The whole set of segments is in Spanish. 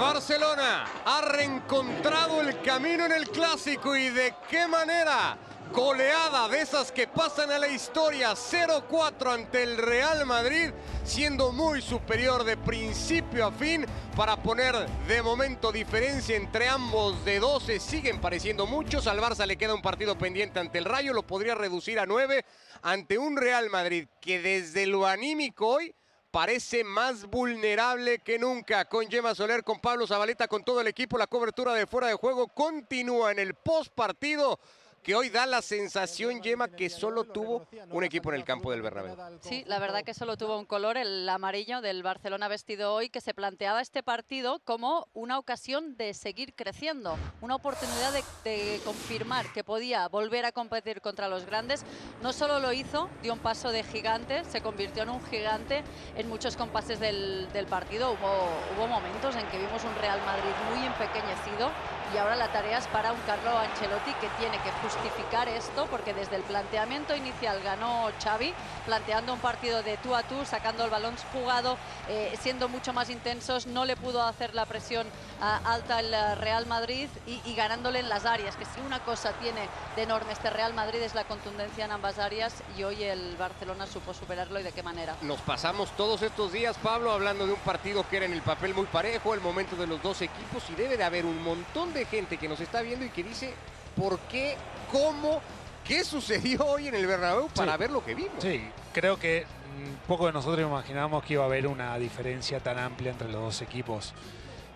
Barcelona ha reencontrado el camino en el clásico y de qué manera. Goleada de esas que pasan a la historia 0-4 ante el Real Madrid, siendo muy superior de principio a fin para poner de momento diferencia entre ambos de 12. Siguen pareciendo muchos. Al Barça le queda un partido pendiente ante el Rayo, lo podría reducir a 9 ante un Real Madrid que desde lo anímico hoy parece más vulnerable que nunca. Con Gemma Soler, con Pablo Zabaleta, con todo el equipo, la cobertura de fuera de juego continúa en el post partido que hoy da la sensación, Yema, que solo tuvo un equipo en el campo del Bernabéu. Sí, la verdad que solo tuvo un color, el amarillo del Barcelona vestido hoy, que se planteaba este partido como una ocasión de seguir creciendo, una oportunidad de, confirmar que podía volver a competir contra los grandes. No solo lo hizo, dio un paso de gigante, se convirtió en un gigante en muchos compases del, partido. Hubo momentos en que vimos un Real Madrid muy empequeñecido y ahora la tarea es para un Carlo Ancelotti que tiene que justificar esto porque desde el planteamiento inicial ganó Xavi, planteando un partido de tú a tú, sacando el balón jugado, eh, siendo mucho más intensos, no le pudo hacer la presión uh, alta al Real Madrid y, y, ganándole en las áreas, que si una cosa tiene de enorme este Real Madrid es la contundencia en ambas áreas y hoy el Barcelona supo superarlo y de qué manera. Nos pasamos todos estos días, Pablo, hablando de un partido que era en el papel muy parejo, el momento de los dos equipos y debe de haber un montón de gente que nos está viendo y que dice por qué, cómo, qué sucedió hoy en el Bernabéu para Sí. ver lo que vimos. Sí, creo que mm, poco de nosotros imaginábamos que iba a haber una diferencia tan amplia entre los dos equipos.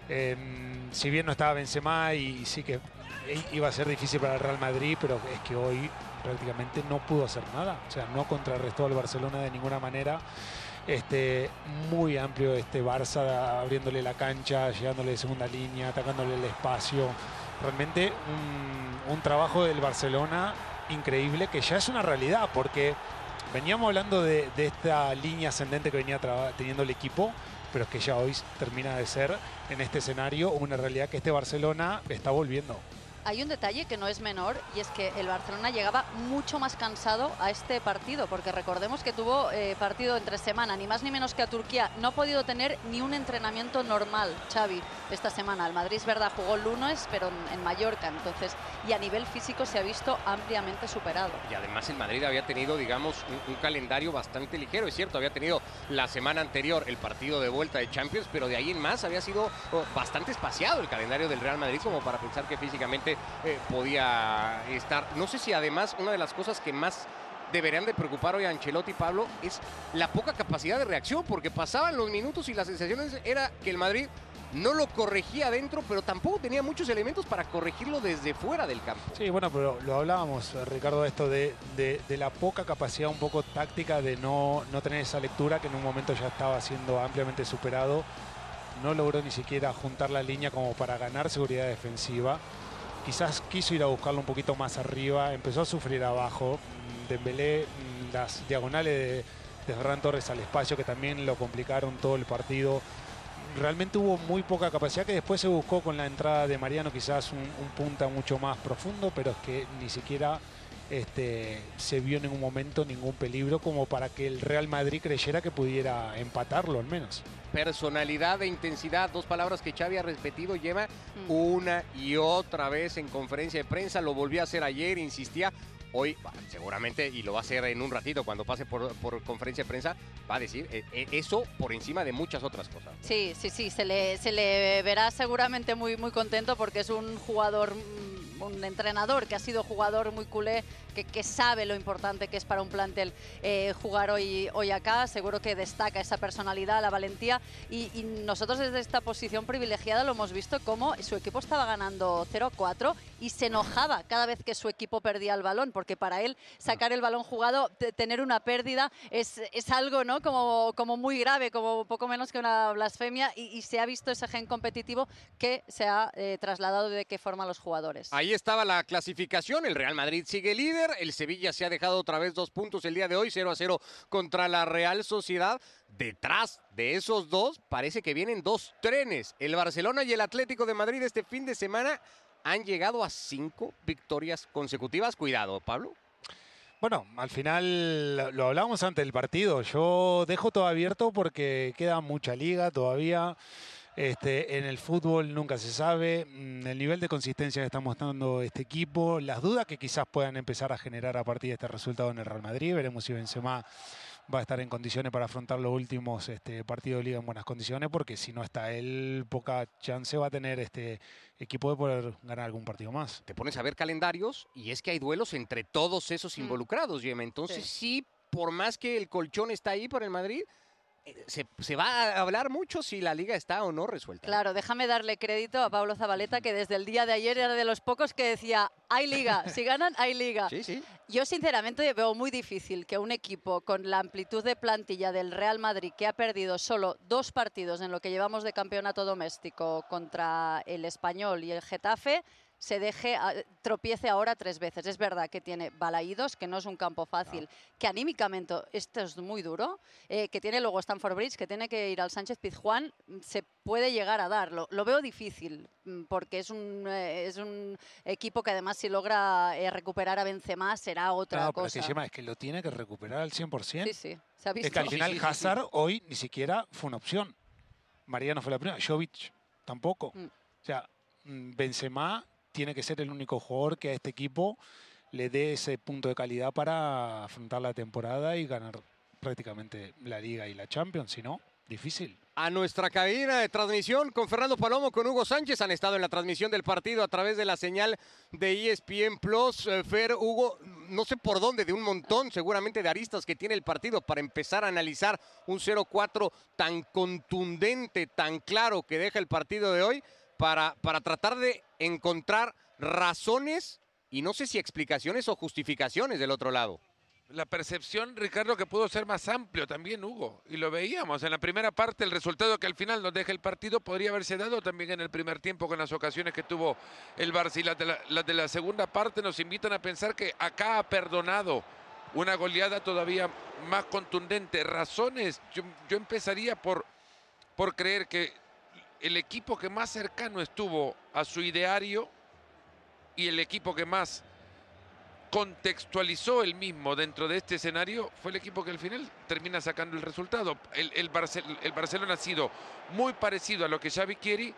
Eh, si bien no estaba Benzema y sí que iba a ser difícil para el Real Madrid, pero es que hoy prácticamente no pudo hacer nada. O sea, no contrarrestó al Barcelona de ninguna manera. Este, muy amplio este Barça abriéndole la cancha, llegándole de segunda línea, atacándole el espacio. Realmente un, trabajo del Barcelona increíble que ya es una realidad porque veníamos hablando de, de esta línea ascendente que venía teniendo el equipo, pero es que ya hoy termina de ser en este escenario una realidad que este Barcelona está volviendo. Hay un detalle que no es menor y es que el Barcelona llegaba mucho más cansado a este partido, porque recordemos que tuvo eh, partido entre semana, ni más ni menos que a Turquía. No ha podido tener ni un entrenamiento normal, Xavi, esta semana. El Madrid es verdad, jugó lunes, pero en, en Mallorca, entonces, y a nivel físico se ha visto ampliamente superado. Y además el Madrid había tenido, digamos, un, un calendario bastante ligero. Es cierto, había tenido la semana anterior el partido de vuelta de Champions, pero de ahí en más había sido oh, bastante espaciado el calendario del Real Madrid como para pensar que físicamente eh, podía estar. No sé si además una de las cosas que más deberían de preocupar hoy a Ancelotti y Pablo es la poca capacidad de reacción, porque pasaban los minutos y las sensaciones era que el Madrid no lo corregía adentro, pero tampoco tenía muchos elementos para corregirlo desde fuera del campo. Sí, bueno, pero lo hablábamos, eh, Ricardo, esto de, de- de la poca capacidad un poco táctica de no, no tener esa lectura que en un momento ya estaba siendo ampliamente superado. No logró ni siquiera juntar la línea como para ganar seguridad defensiva. Quizás quiso ir a buscarlo un poquito más arriba, empezó a sufrir abajo. Mm, Dembélé, mm, las diagonales de, de Ferran Torres al espacio que también lo complicaron todo el partido. Realmente hubo muy poca capacidad que después se buscó con la entrada de Mariano, quizás un, un punta mucho más profundo, pero es que ni siquiera este, se vio en ningún momento ningún peligro como para que el Real Madrid creyera que pudiera empatarlo al menos. personalidad e intensidad, dos palabras que Xavi ha repetido, lleva Mm. una y otra vez en conferencia de prensa, lo volvió a hacer ayer, insistía, hoy seguramente, y lo va a hacer en un ratito cuando pase por, por conferencia de prensa, va a decir eh, eh, eso por encima de muchas otras cosas. Sí, sí, sí, se le, se le verá seguramente muy, muy contento porque es un jugador, mm, un entrenador que ha sido jugador muy culé, que, que sabe lo importante que es para un plantel eh, jugar hoy, hoy acá. Seguro que destaca esa personalidad, la valentía y, y nosotros desde esta posición privilegiada lo hemos visto como su equipo estaba ganando 0-4 y se enojaba cada vez que su equipo perdía el balón, porque para él sacar el balón jugado, te- tener una pérdida es, es algo ¿no? como, como muy grave, como poco menos que una blasfemia y, y se ha visto ese gen competitivo que se ha eh, trasladado de qué forma a los jugadores. Ahí estaba la clasificación, el Real Madrid sigue líder, el Sevilla se ha dejado otra vez dos puntos el día de hoy, 0 a 0 contra la Real Sociedad. Detrás de esos dos parece que vienen dos trenes. El Barcelona y el Atlético de Madrid este fin de semana han llegado a cinco victorias consecutivas. Cuidado, Pablo. Bueno, al final lo hablábamos antes del partido. Yo dejo todo abierto porque queda mucha liga todavía. Este, en el fútbol nunca se sabe mm, el nivel de consistencia que está mostrando este equipo, las dudas que quizás puedan empezar a generar a partir de este resultado en el Real Madrid. Veremos si Benzema va a estar en condiciones para afrontar los últimos este, partidos de liga en buenas condiciones, porque si no está él, poca chance va a tener este equipo de poder ganar algún partido más. Te pones a ver calendarios y es que hay duelos entre todos esos Mm. involucrados, Yema. Entonces Sí. sí, por más que el colchón está ahí por el Madrid, se, se va a hablar mucho si la liga está o no resuelta. Claro, déjame darle crédito a Pablo Zabaleta, que desde el día de ayer era de los pocos que decía, hay liga, si ganan, hay liga. Sí, sí. Yo sinceramente veo muy difícil que un equipo con la amplitud de plantilla del Real Madrid, que ha perdido solo dos partidos en lo que llevamos de campeonato doméstico contra el Español y el Getafe, se deje, a- tropiece ahora tres veces. Es verdad que tiene Balaídos, que no es un campo fácil, que anímicamente esto es muy duro, eh, que tiene luego Stanford Bridge, que tiene que ir al Sánchez Pizjuán, mm, se puede llegar a dar. Lo, veo difícil, mm, porque es un, eh, es un equipo que además si logra eh, recuperar a Benzema será otra pero cosa. Gemma, es que lo tiene que recuperar al 100%. Sí, sí, se ha visto. Es que al final sí, sí, sí. Hazard hoy ni siquiera fue una opción. María no fue la primera, Jovic tampoco. Mm. O sea, Benzema tiene que ser el único jugador que a este equipo le dé ese punto de calidad para afrontar la temporada y ganar prácticamente la Liga y la Champions. Si no, difícil. a nuestra cabina de transmisión con Fernando Palomo, con Hugo Sánchez. Han estado en la transmisión del partido a través de la señal de ESPN Plus. Eh, Fer, Hugo, no sé por dónde, de un montón seguramente de aristas que tiene el partido para empezar a analizar un 0-4 tan contundente, tan claro que deja el partido de hoy, para, para tratar de encontrar razones y no sé si explicaciones o justificaciones del otro lado. La percepción, Ricardo, que pudo ser más amplio también, Hugo. Y lo veíamos en la primera parte, el resultado que al final nos deja el partido podría haberse dado también en el primer tiempo con las ocasiones que tuvo el Barça. Y las de la, las de la segunda parte nos invitan a pensar que acá ha perdonado una goleada todavía más contundente. Razones, yo, yo empezaría por, por creer que el equipo que más cercano estuvo a su ideario y el equipo que más contextualizó el mismo dentro de este escenario fue el equipo que al final termina sacando el resultado. El, el, Barcel- el Barcelona ha sido muy parecido a lo que Xavi quiere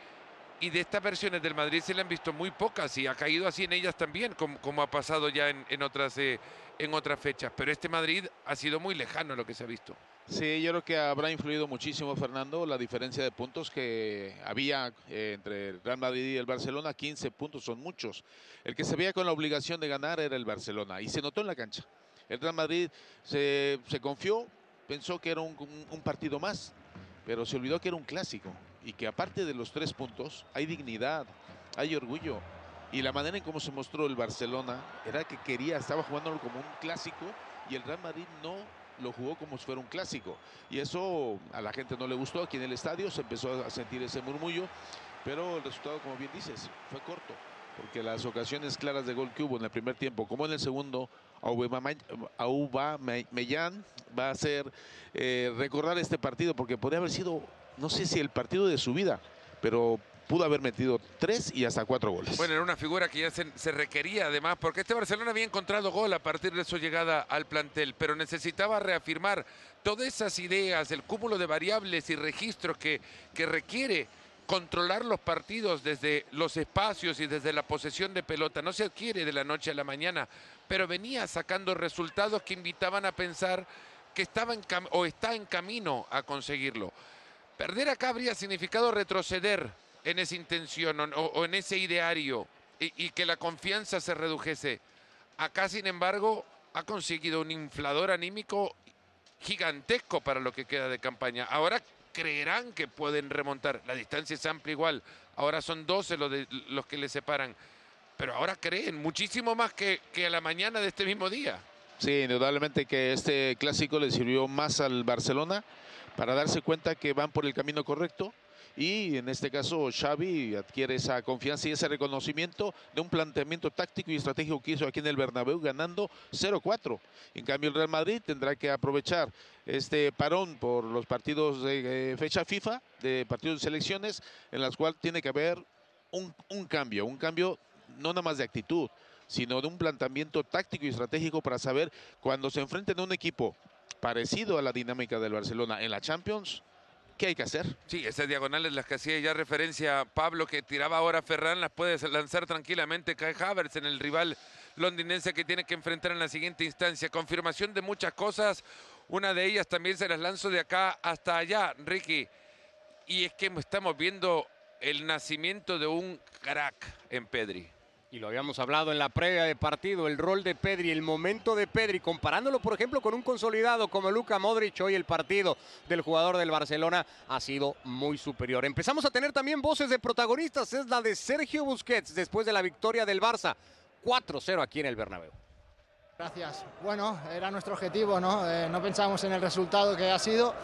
y de estas versiones del Madrid se le han visto muy pocas y ha caído así en ellas también, como, ha pasado ya en, en otras, eh, en otras fechas. Pero este Madrid ha sido muy lejano a lo que se ha visto. Sí, yo creo que habrá influido muchísimo, Fernando, la diferencia de puntos que había eh, entre el Real Madrid y el Barcelona. 15 puntos son muchos. El que se veía con la obligación de ganar era el Barcelona y se notó en la cancha. El Real Madrid se, confió, pensó que era un, un- un partido más, pero se olvidó que era un clásico y que aparte de los tres puntos hay dignidad, hay orgullo. Y la manera en cómo se mostró el Barcelona era que quería, estaba jugándolo como un clásico y el Real Madrid no lo jugó como si fuera un clásico. Y eso a la gente no le gustó. Aquí en el estadio se empezó a sentir ese murmullo, pero el resultado, como bien dices, fue corto. Porque las ocasiones claras de gol que hubo en el primer tiempo, como en el segundo, Aubameyang va a hacer eh, recordar este partido, porque podría haber sido, no sé si el partido de su vida, pero pudo haber metido tres y hasta cuatro goles. Bueno, era una figura que ya se, requería además, porque este Barcelona había encontrado gol a partir de su llegada al plantel, pero necesitaba reafirmar todas esas ideas, el cúmulo de variables y registros que, que requiere controlar los partidos desde los espacios y desde la posesión de pelota. No se adquiere de la noche a la mañana, pero venía sacando resultados que invitaban a pensar que estaba en o está en camino a conseguirlo. Perder acá habría significado retroceder en esa intención o, en ese ideario y, que la confianza se redujese. Acá, sin embargo, ha conseguido un inflador anímico gigantesco para lo que queda de campaña. Ahora creerán que pueden remontar. La distancia es amplia igual. Ahora son 12 los, los que le separan. Pero ahora creen muchísimo más que, que a la mañana de este mismo día. Sí, indudablemente que este clásico le sirvió más al Barcelona para darse cuenta que van por el camino correcto y en este caso Xavi adquiere esa confianza y ese reconocimiento de un planteamiento táctico y estratégico que hizo aquí en el Bernabéu ganando 0-4. En cambio el Real Madrid tendrá que aprovechar este parón por los partidos de eh, fecha FIFA, de partidos de selecciones, en las cuales tiene que haber un, un cambio, un cambio no nada más de actitud, sino de un planteamiento táctico y estratégico para saber cuando se enfrenten a un equipo parecido a la dinámica del Barcelona en la Champions, ¿qué hay que hacer? Sí, esas diagonales las que hacía ya referencia Pablo, que tiraba ahora Ferran, las puede lanzar tranquilamente Kai Havertz en el rival londinense que tiene que enfrentar en la siguiente instancia. Confirmación de muchas cosas, una de ellas también se las lanzo de acá hasta allá, Ricky. Y es que estamos viendo el nacimiento de un crack en Pedri. Y lo habíamos hablado en la previa de partido, el rol de Pedri, el momento de Pedri, comparándolo por ejemplo con un consolidado como Luka Modric, hoy el partido del jugador del Barcelona ha sido muy superior. Empezamos a tener también voces de protagonistas, es la de Sergio Busquets después de la victoria del Barça, 4-0 aquí en el Bernabéu. Gracias. Bueno, era nuestro objetivo, ¿no? Eh, no pensamos en el resultado que ha sido,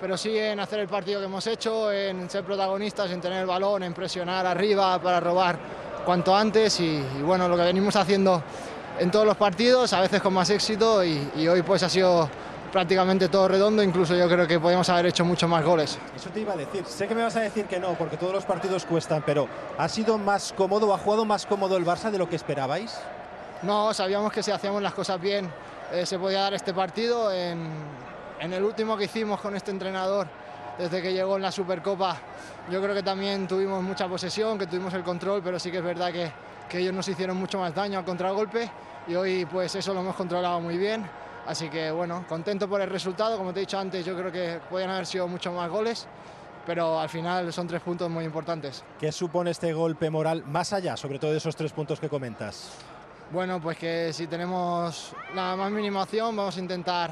pero sí en hacer el partido que hemos hecho, en ser protagonistas, en tener el balón, en presionar arriba para robar cuanto antes y, bueno, lo que venimos haciendo en todos los partidos, a veces con más éxito y, hoy pues ha sido prácticamente todo redondo, incluso yo creo que podíamos haber hecho muchos más goles. Eso te iba a decir, sé que me vas a decir que no, porque todos los partidos cuestan, pero ¿ha sido más cómodo, ha jugado más cómodo el Barça de lo que esperabais? No, sabíamos que si hacíamos las cosas bien eh, se podía dar este partido. En, el último que hicimos con este entrenador, desde que llegó en la Supercopa, yo creo que también tuvimos mucha posesión, que tuvimos el control, pero sí que es verdad que, que ellos nos hicieron mucho más daño al contragolpe y hoy pues eso lo hemos controlado muy bien. Así que bueno, contento por el resultado, como te he dicho antes, yo creo que podían haber sido muchos más goles pero al final son tres puntos muy importantes. ¿Qué supone este golpe moral más allá, sobre todo de esos tres puntos que comentas? Bueno, pues que si tenemos la más mínima opción vamos a intentar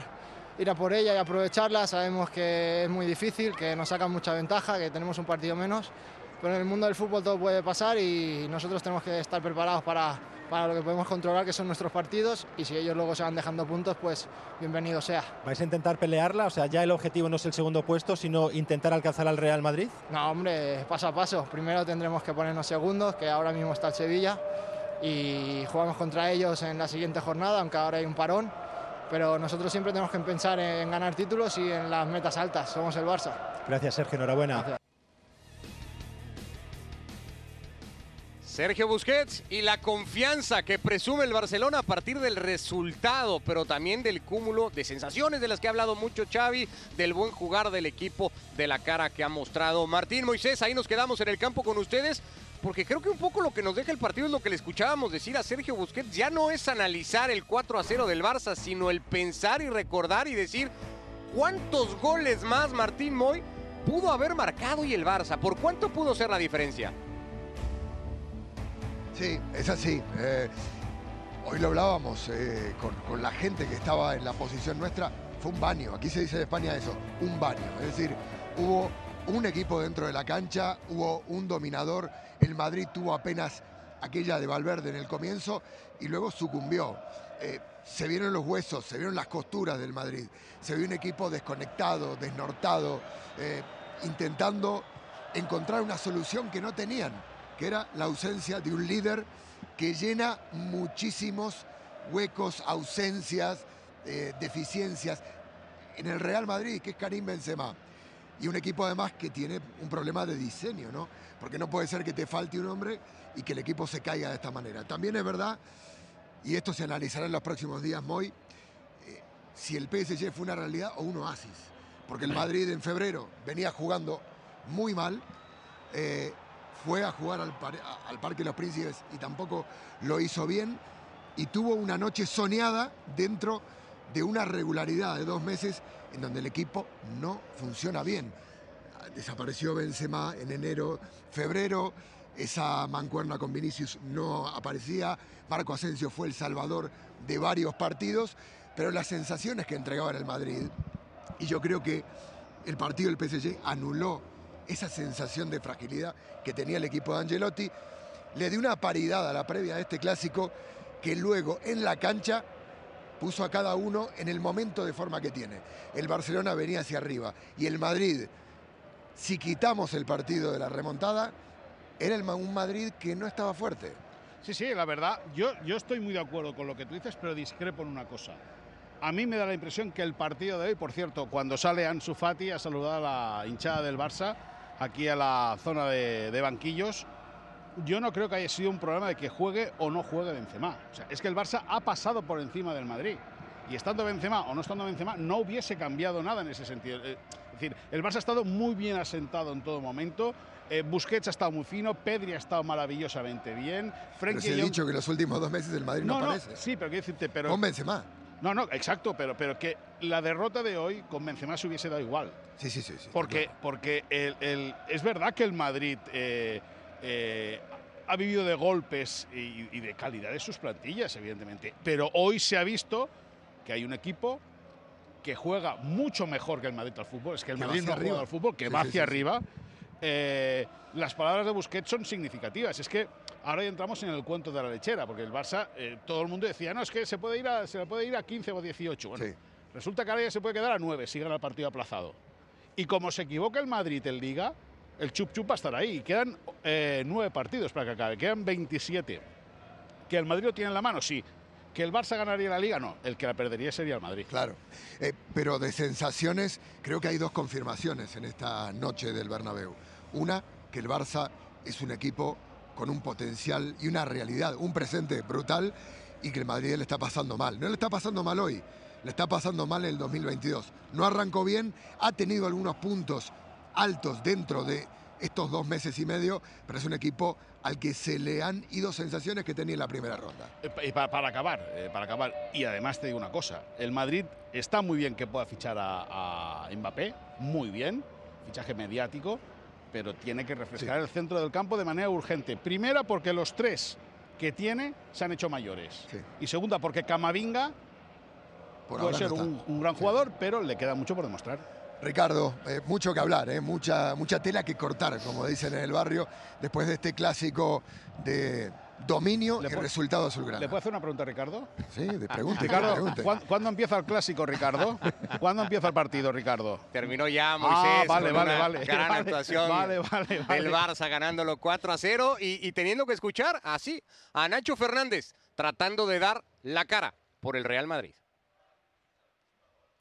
ir a por ella y aprovecharla. Sabemos que es muy difícil, que nos sacan mucha ventaja, que tenemos un partido menos, pero en el mundo del fútbol todo puede pasar y nosotros tenemos que estar preparados para, para lo que podemos controlar, que son nuestros partidos, y si ellos luego se van dejando puntos, pues bienvenido sea. ¿Vais a intentar pelearla? O sea, ya el objetivo no es el segundo puesto, sino intentar alcanzar al Real Madrid. No, hombre, paso a paso. Primero tendremos que ponernos segundos, que ahora mismo está el Sevilla y jugamos contra ellos en la siguiente jornada, aunque ahora hay un parón. Pero nosotros siempre tenemos que pensar en ganar títulos y en las metas altas. Somos el Barça. Gracias, Sergio. Enhorabuena. Sergio Busquets y la confianza que presume el Barcelona a partir del resultado, pero también del cúmulo de sensaciones de las que ha hablado mucho Xavi, del buen jugar del equipo, de la cara que ha mostrado Martín Moisés. Ahí nos quedamos en el campo con ustedes porque creo que un poco lo que nos deja el partido es lo que le escuchábamos decir a Sergio Busquets, ya no es analizar el 4 a 0 del Barça, sino el pensar y recordar y decir cuántos goles más Martín Moy pudo haber marcado y el Barça, ¿por cuánto pudo ser la diferencia? Sí, es así. Eh, hoy lo hablábamos eh, con, la gente que estaba en la posición nuestra, fue un baño, aquí se dice de España eso, un baño, es decir, hubo un equipo dentro de la cancha, hubo un dominador el Madrid tuvo apenas aquella de Valverde en el comienzo y luego sucumbió. Eh, se vieron los huesos, se vieron las costuras del Madrid. Se vio un equipo desconectado, desnortado, eh, intentando encontrar una solución que no tenían, que era la ausencia de un líder que llena muchísimos huecos, ausencias, eh, deficiencias en el Real Madrid, que es Karim Benzema. Y un equipo además que tiene un problema de diseño, ¿no? porque no puede ser que te falte un hombre y que el equipo se caiga de esta manera. También es verdad, y esto se analizará en los próximos días, Moy, eh, si el PSG fue una realidad o un oasis, porque el Madrid en febrero venía jugando muy mal, eh, fue a jugar al, al Parque de los Príncipes y tampoco lo hizo bien, y tuvo una noche soñada dentro de una regularidad de dos meses en donde el equipo no funciona bien. Desapareció Benzema en enero, febrero, esa mancuerna con Vinicius no aparecía, Marco Asensio fue el salvador de varios partidos, pero las sensaciones que entregaba en el Madrid, y yo creo que el partido del PSG anuló esa sensación de fragilidad que tenía el equipo de Angelotti, le dio una paridad a la previa de este clásico que luego en la cancha puso a cada uno en el momento de forma que tiene. El Barcelona venía hacia arriba y el Madrid si quitamos el partido de la remontada, era un Madrid que no estaba fuerte. Sí, sí, la verdad, yo, yo estoy muy de acuerdo con lo que tú dices, pero discrepo en una cosa. A mí me da la impresión que el partido de hoy, por cierto, cuando sale Ansu Fati a saludar a la hinchada del Barça, aquí a la zona de, banquillos, yo no creo que haya sido un problema de que juegue o no juegue Benzema. O sea, es que el Barça ha pasado por encima del Madrid. Y estando Benzema o no estando Benzema, no hubiese cambiado nada en ese sentido. Eh, Es decir, el Barça ha estado muy bien asentado en todo momento. Eh, Busquets ha estado muy fino, Pedri ha estado maravillosamente bien. Pero se ha dicho que los últimos dos meses el Madrid no, no, sí, pero quiero decirte, pero Con Benzema. no, no, exacto, pero, pero que la derrota de hoy con Benzema se hubiese dado igual. Sí, sí, sí. sí, Porque, claro. porque el- el- es verdad que el Madrid eh, eh, ha vivido de golpes y, y de calidad de sus plantillas, evidentemente. Pero hoy se ha visto que hay un equipo que juega mucho mejor que el Madrid al fútbol. Es que el Que Madrid no hacia juega arriba. al fútbol, que Sí, va hacia sí, sí. arriba. Eh, las palabras de Busquets son significativas. Es que ahora ya entramos en el cuento de la lechera, porque el Barça, eh, todo el mundo decía, no, es que se puede ir a, se le puede ir a 15 o 18. Bueno, resulta que ahora ya se puede quedar a 9 si gana el partido aplazado. Y como se equivoca el Madrid en Liga, el chup chup va a estar ahí. Quedan eh, nueve partidos para que acabe, quedan 27. ¿Que el Madrid lo tiene en la mano? Sí. ¿Que el Barça ganaría la Liga? No. El que la perdería sería el Madrid. Claro. Eh, pero de sensaciones, creo que hay dos confirmaciones en esta noche del Bernabéu. Una, que el Barça es un equipo con un potencial y una realidad, un presente brutal, y que el Madrid le está pasando mal. No le está pasando mal hoy, le está pasando mal en el 2022. No arrancó bien, ha tenido algunos puntos altos dentro de estos dos meses y medio, pero es un equipo al que se le han ido sensaciones que tenía en la primera ronda. Eh, pa- y pa- para, acabar, eh, para acabar. Y además te digo una cosa, el Madrid está muy bien que pueda fichar a, a Mbappé, muy bien, fichaje mediático, pero tiene que refrescar el centro del campo de manera urgente. Primera porque los tres que tiene se han hecho mayores. Sí. Y segunda porque Camavinga Por puede ser no un, un gran jugador, pero le queda mucho por demostrar. Ricardo, eh, mucho que hablar, eh, mucha, mucha tela que cortar, como dicen en el barrio, después de este clásico de dominio ¿Le y puedo- resultado ¿Le azulgrana. puedo hacer una pregunta, Ricardo? Sí, de pregunte, Ricardo, pregunte. ¿cuán- ¿cuándo empieza el clásico, Ricardo? ¿Cuándo empieza el partido, Ricardo? Terminó ya Moisés Ah, vale, con vale, una vale. gran Vale, actuación vale, vale, vale. del Barça ganándolo 4 a 0 y, y teniendo que escuchar así a Nacho Fernández tratando de dar la cara por el Real Madrid.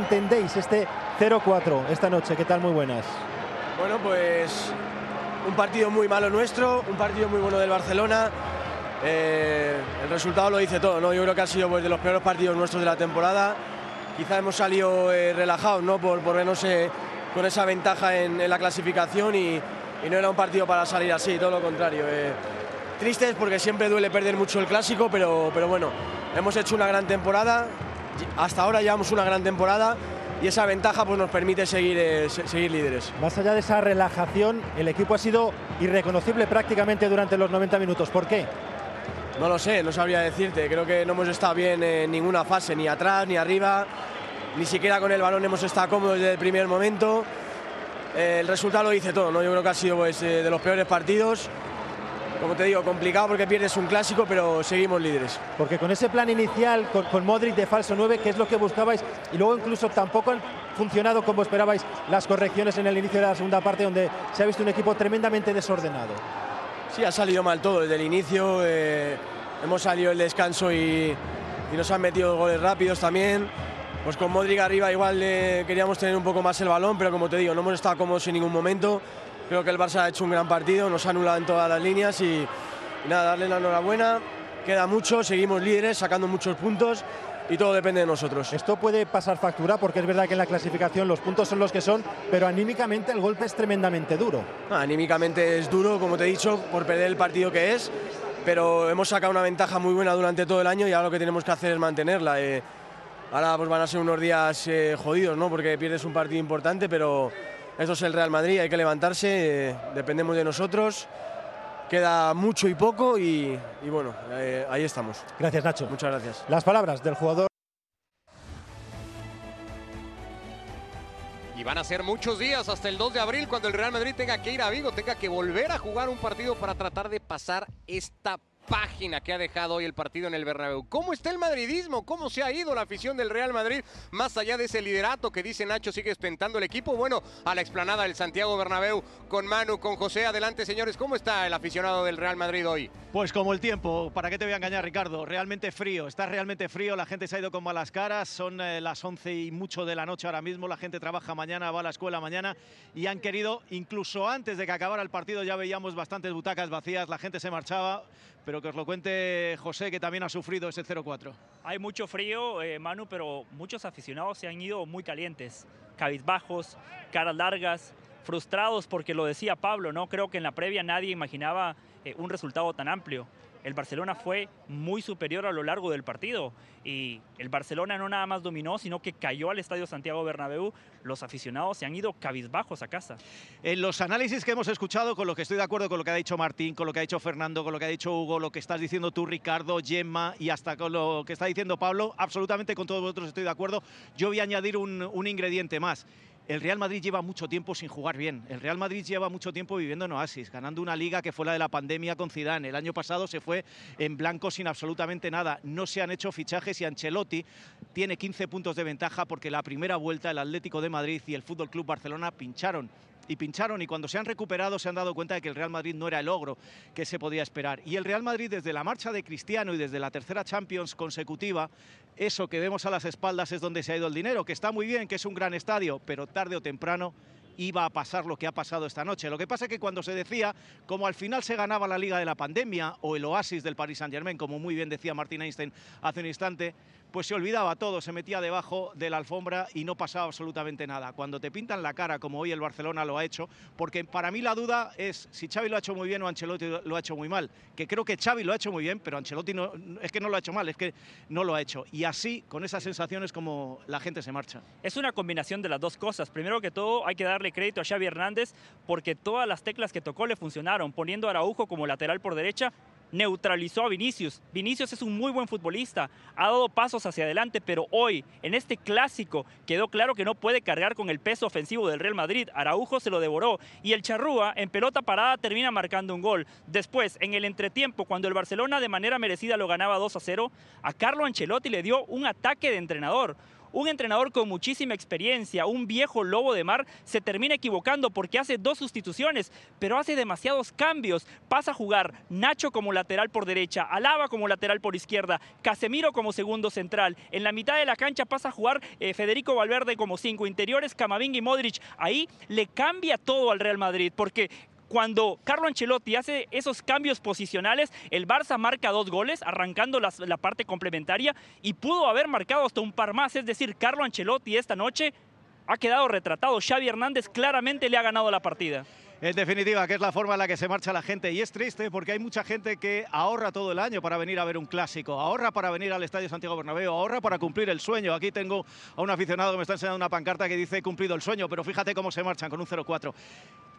Entendéis este 0-4 esta noche? ¿Qué tal? Muy buenas. Bueno, pues un partido muy malo nuestro, un partido muy bueno del Barcelona. Eh, el resultado lo dice todo, ¿no? Yo creo que ha sido pues, de los peores partidos nuestros de la temporada. Quizá hemos salido eh, relajados, ¿no? Por, por vernos eh, con esa ventaja en, la clasificación y, y no era un partido para salir así, todo lo contrario. eh. Tristes porque siempre duele perder mucho el clásico, pero, pero bueno, hemos hecho una gran temporada. Hasta ahora llevamos una gran temporada y esa ventaja pues, nos permite seguir, eh, se- seguir líderes. Más allá de esa relajación, el equipo ha sido irreconocible prácticamente durante los 90 minutos. ¿Por qué? No lo sé, no sabría decirte. Creo que no hemos estado bien en ninguna fase, ni atrás, ni arriba. Ni siquiera con el balón hemos estado cómodos desde el primer momento. Eh, el resultado lo dice todo, ¿no? Yo creo que ha sido pues, eh, de los peores partidos. Como te digo, complicado porque pierdes un clásico, pero seguimos líderes. Porque con ese plan inicial, con, con Modric de falso 9, que es lo que buscabais, y luego incluso tampoco han funcionado como esperabais las correcciones en el inicio de la segunda parte, donde se ha visto un equipo tremendamente desordenado. Sí, ha salido mal todo desde el inicio. eh, hemos salido el descanso y, y nos han metido goles rápidos también. Pues con Modric arriba igual eh, queríamos tener un poco más el balón, pero como te digo, no hemos estado cómodos en ningún momento. Creo que el Barça ha hecho un gran partido, nos ha anulado en todas las líneas y, y nada, darle la enhorabuena. Queda mucho, seguimos líderes, sacando muchos puntos y todo depende de nosotros. Esto puede pasar factura porque es verdad que en la clasificación los puntos son los que son, pero anímicamente el golpe es tremendamente duro. Ah, Anímicamente es duro, como te he dicho, por perder el partido que es, pero hemos sacado una ventaja muy buena durante todo el año y ahora lo que tenemos que hacer es mantenerla. eh. ahora pues van a ser unos días eh, jodidos, ¿no? Porque pierdes un partido importante, pero esto es el Real Madrid, hay que levantarse, eh, dependemos de nosotros. Queda mucho y poco y, y bueno, eh, ahí estamos. Gracias, Nacho. Muchas gracias. Las palabras del jugador. Y van a ser muchos días hasta el 2 de abril cuando el Real Madrid tenga que ir a Vigo, tenga que volver a jugar un partido para tratar de pasar esta página que ha dejado hoy el partido en el Bernabéu. ¿Cómo está el madridismo? ¿Cómo se ha ido la afición del Real Madrid? Más allá de ese liderato que dice Nacho sigue ostentando el equipo. Bueno, a la explanada del Santiago Bernabéu con Manu, con José. Adelante, señores. ¿Cómo está el aficionado del Real Madrid hoy? Pues como el tiempo, ¿para qué te voy a engañar, Ricardo? Realmente frío, está realmente frío, la gente se ha ido con malas caras, son eh, las 11 y mucho de la noche ahora mismo, la gente trabaja mañana, va a la escuela mañana y han querido, incluso antes de que acabara el partido ya veíamos bastantes butacas vacías, la gente se marchaba, pero que os lo cuente José, que también ha sufrido ese 0-4. Hay mucho frío, eh, Manu, pero muchos aficionados se han ido muy calientes, cabizbajos, caras largas, frustrados porque lo decía Pablo, ¿no? Creo que en la previa nadie imaginaba eh, un resultado tan amplio. El Barcelona fue muy superior a lo largo del partido y el Barcelona no nada más dominó, sino que cayó al Estadio Santiago Bernabéu. Los aficionados se han ido cabizbajos a casa. En los análisis que hemos escuchado, con lo que estoy de acuerdo con lo que ha dicho Martín, con lo que ha dicho Fernando, con lo que ha dicho Hugo, lo que estás diciendo tú, Ricardo, Gemma y hasta con lo que está diciendo Pablo, absolutamente con todos vosotros estoy de acuerdo. Yo voy a añadir un, un ingrediente más. El Real Madrid lleva mucho tiempo sin jugar bien. El Real Madrid lleva mucho tiempo viviendo en oasis, ganando una liga que fue la de la pandemia con Zidane. El año pasado se fue en blanco sin absolutamente nada. No se han hecho fichajes y Ancelotti tiene 15 puntos de ventaja porque la primera vuelta el Atlético de Madrid y el Fútbol Club Barcelona pincharon y pincharon y cuando se han recuperado se han dado cuenta de que el Real Madrid no era el logro que se podía esperar. Y el Real Madrid desde la marcha de Cristiano y desde la tercera Champions consecutiva, eso que vemos a las espaldas es donde se ha ido el dinero, que está muy bien, que es un gran estadio, pero tarde o temprano iba a pasar lo que ha pasado esta noche. Lo que pasa es que cuando se decía, como al final se ganaba la Liga de la Pandemia o el Oasis del Paris Saint-Germain, como muy bien decía Martín Einstein hace un instante, pues se olvidaba todo, se metía debajo de la alfombra y no pasaba absolutamente nada. Cuando te pintan la cara, como hoy el Barcelona lo ha hecho, porque para mí la duda es si Xavi lo ha hecho muy bien o Ancelotti lo ha hecho muy mal, que creo que Xavi lo ha hecho muy bien, pero Ancelotti no, es que no lo ha hecho mal, es que no lo ha hecho. Y así, con esas sensaciones, como la gente se marcha. Es una combinación de las dos cosas. Primero que todo, hay que darle crédito a Xavi Hernández porque todas las teclas que tocó le funcionaron, poniendo a Araujo como lateral por derecha neutralizó a Vinicius. Vinicius es un muy buen futbolista, ha dado pasos hacia adelante, pero hoy, en este clásico, quedó claro que no puede cargar con el peso ofensivo del Real Madrid. Araujo se lo devoró y el Charrúa, en pelota parada, termina marcando un gol. Después, en el entretiempo, cuando el Barcelona de manera merecida lo ganaba 2 a 0, a Carlo Ancelotti le dio un ataque de entrenador un entrenador con muchísima experiencia, un viejo lobo de mar, se termina equivocando porque hace dos sustituciones, pero hace demasiados cambios. Pasa a jugar Nacho como lateral por derecha, Alaba como lateral por izquierda, Casemiro como segundo central. En la mitad de la cancha pasa a jugar eh, Federico Valverde como cinco interiores, Camavinga y Modric. Ahí le cambia todo al Real Madrid porque cuando Carlo Ancelotti hace esos cambios posicionales, el Barça marca dos goles, arrancando la, parte complementaria y pudo haber marcado hasta un par más. Es decir, Carlo Ancelotti esta noche ha quedado retratado. Xavi Hernández claramente le ha ganado la partida. En definitiva, que es la forma en la que se marcha la gente. Y es triste porque hay mucha gente que ahorra todo el año para venir a ver un clásico, ahorra para venir al Estadio Santiago Bernabéu, ahorra para cumplir el sueño. Aquí tengo a un aficionado que me está enseñando una pancarta que dice cumplido el sueño, pero fíjate cómo se marchan con un 0-4.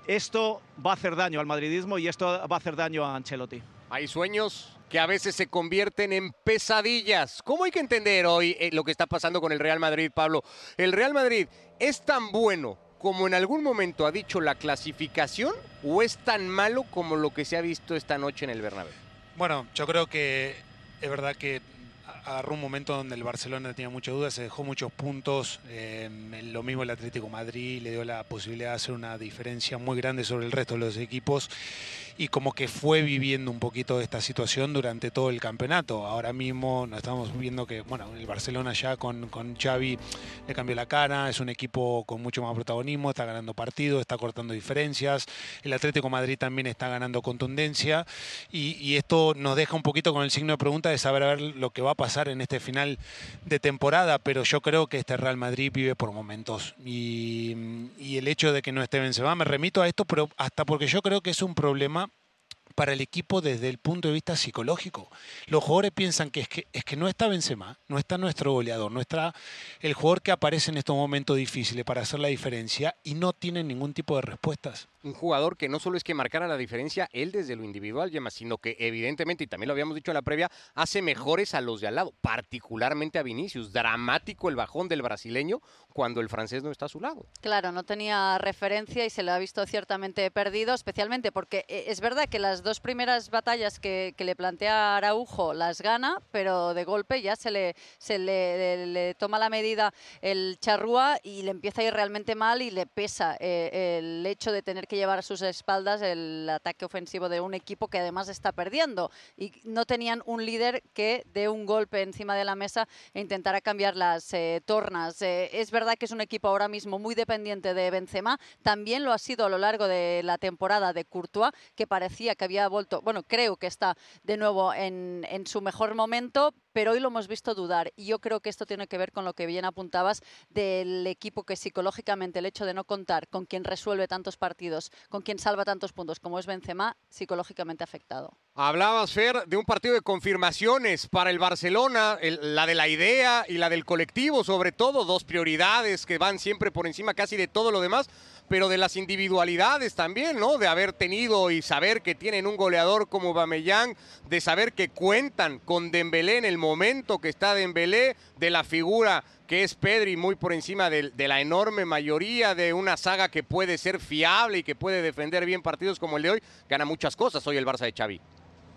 Esto va a hacer daño al madridismo y esto va a hacer daño a Ancelotti. Hay sueños que a veces se convierten en pesadillas. ¿Cómo hay que entender hoy eh, lo que está pasando con el Real Madrid, Pablo? El Real Madrid es tan bueno como en algún momento ha dicho la clasificación o es tan malo como lo que se ha visto esta noche en el Bernabéu? Bueno, yo creo que es verdad que agarró un momento donde el Barcelona tenía muchas dudas, se dejó muchos puntos, eh, lo mismo el Atlético Madrid le dio la posibilidad de hacer una diferencia muy grande sobre el resto de los equipos y como que fue viviendo un poquito esta situación durante todo el campeonato. Ahora mismo nos estamos viendo que, bueno, el Barcelona ya con, con Xavi le cambió la cara, es un equipo con mucho más protagonismo, está ganando partidos, está cortando diferencias, el Atlético Madrid también está ganando contundencia y, y esto nos deja un poquito con el signo de pregunta de saber a ver lo que va a pasar en este final de temporada, pero yo creo que este Real Madrid vive por momentos y, y el hecho de que no esté Benzema, me remito a esto, pero hasta porque yo creo que es un problema para el equipo desde el punto de vista psicológico. Los jugadores piensan que es que, es que no está Benzema, no está nuestro goleador, no está el jugador que aparece en estos momentos difíciles para hacer la diferencia y no tienen ningún tipo de respuestas. Un jugador que no solo es que marcara la diferencia él desde lo individual, Gemma, sino que evidentemente, y también lo habíamos dicho en la previa, hace mejores a los de al lado, particularmente a Vinicius. Dramático el bajón del brasileño cuando el francés no está a su lado. Claro, no tenía referencia y se lo ha visto ciertamente perdido, especialmente porque eh, es verdad que las dos primeras batallas que, que le plantea Araujo las gana, pero de golpe ya se le, se le, le- le toma la medida el charrúa y le empieza a ir realmente mal y le pesa eh, el hecho de tener que llevar a sus espaldas el ataque ofensivo de un equipo que además está perdiendo y no tenían un líder que dé un golpe encima de la mesa e intentara cambiar las eh, tornas. Eh, es verdad que es un equipo ahora mismo muy dependiente de Benzema, también lo ha sido a lo largo de la temporada de Courtois, que parecía que había vuelto, bueno, creo que está de nuevo en, en su mejor momento, pero hoy lo hemos visto dudar y yo creo que esto tiene que ver con lo que bien apuntabas del equipo que psicológicamente el hecho de no contar con quien resuelve tantos partidos, con quien salva tantos puntos como es Benzema, psicológicamente afectado. Hablabas, Fer, de un partido de confirmaciones para el Barcelona, el- la de la idea y la del colectivo, sobre todo, dos prioridades que van siempre por encima casi de todo lo demás, pero de las individualidades también, ¿no? De haber tenido y saber que tienen un goleador como Bamellán, de saber que cuentan con Dembélé en el momento que está Dembélé, de la figura que es Pedri muy por encima de, la enorme mayoría de una saga que puede ser fiable y que puede defender bien partidos como el de hoy, gana muchas cosas hoy el Barça de Xavi.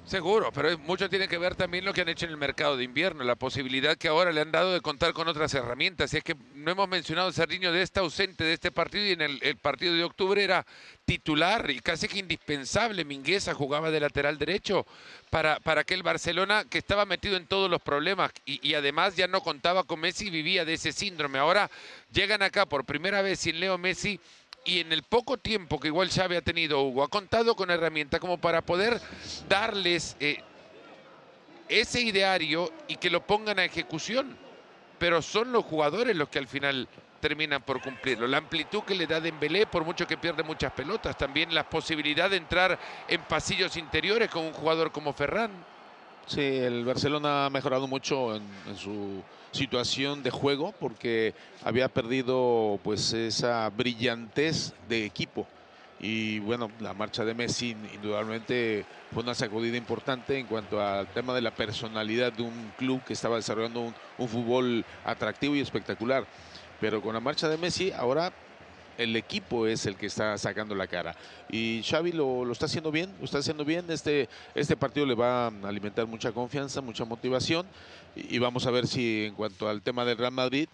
Seguro, pero mucho tiene que ver también lo que han hecho en el mercado de invierno, la posibilidad que ahora le han dado de contar con otras herramientas. Y es que no hemos mencionado a Sardiño de este ausente de este partido y en el, el partido de octubre era titular y casi que indispensable. Mingueza jugaba de lateral derecho para, para aquel Barcelona que estaba metido en todos los problemas y, y además ya no contaba con Messi y vivía de ese síndrome. Ahora llegan acá por primera vez sin Leo Messi y en el poco tiempo que igual Xavi ha tenido Hugo, ha contado con herramientas como para poder darles eh, ese ideario y que lo pongan a ejecución. Pero son los jugadores los que al final terminan por cumplirlo. La amplitud que le da Dembélé, por mucho que pierde muchas pelotas, también la posibilidad de entrar en pasillos interiores con un jugador como Ferran. Sí, el Barcelona ha mejorado mucho en, en su situación de juego porque había perdido pues esa brillantez de equipo. Y bueno, la marcha de Messi indudablemente fue una sacudida importante en cuanto al tema de la personalidad de un club que estaba desarrollando un, un fútbol atractivo y espectacular. Pero con la marcha de Messi ahora el equipo es el que está sacando la cara. Y Xavi lo, lo está haciendo bien, lo está haciendo bien. Este, este partido le va a alimentar mucha confianza, mucha motivación. Y, y vamos a ver si en cuanto al tema del Real Madrid,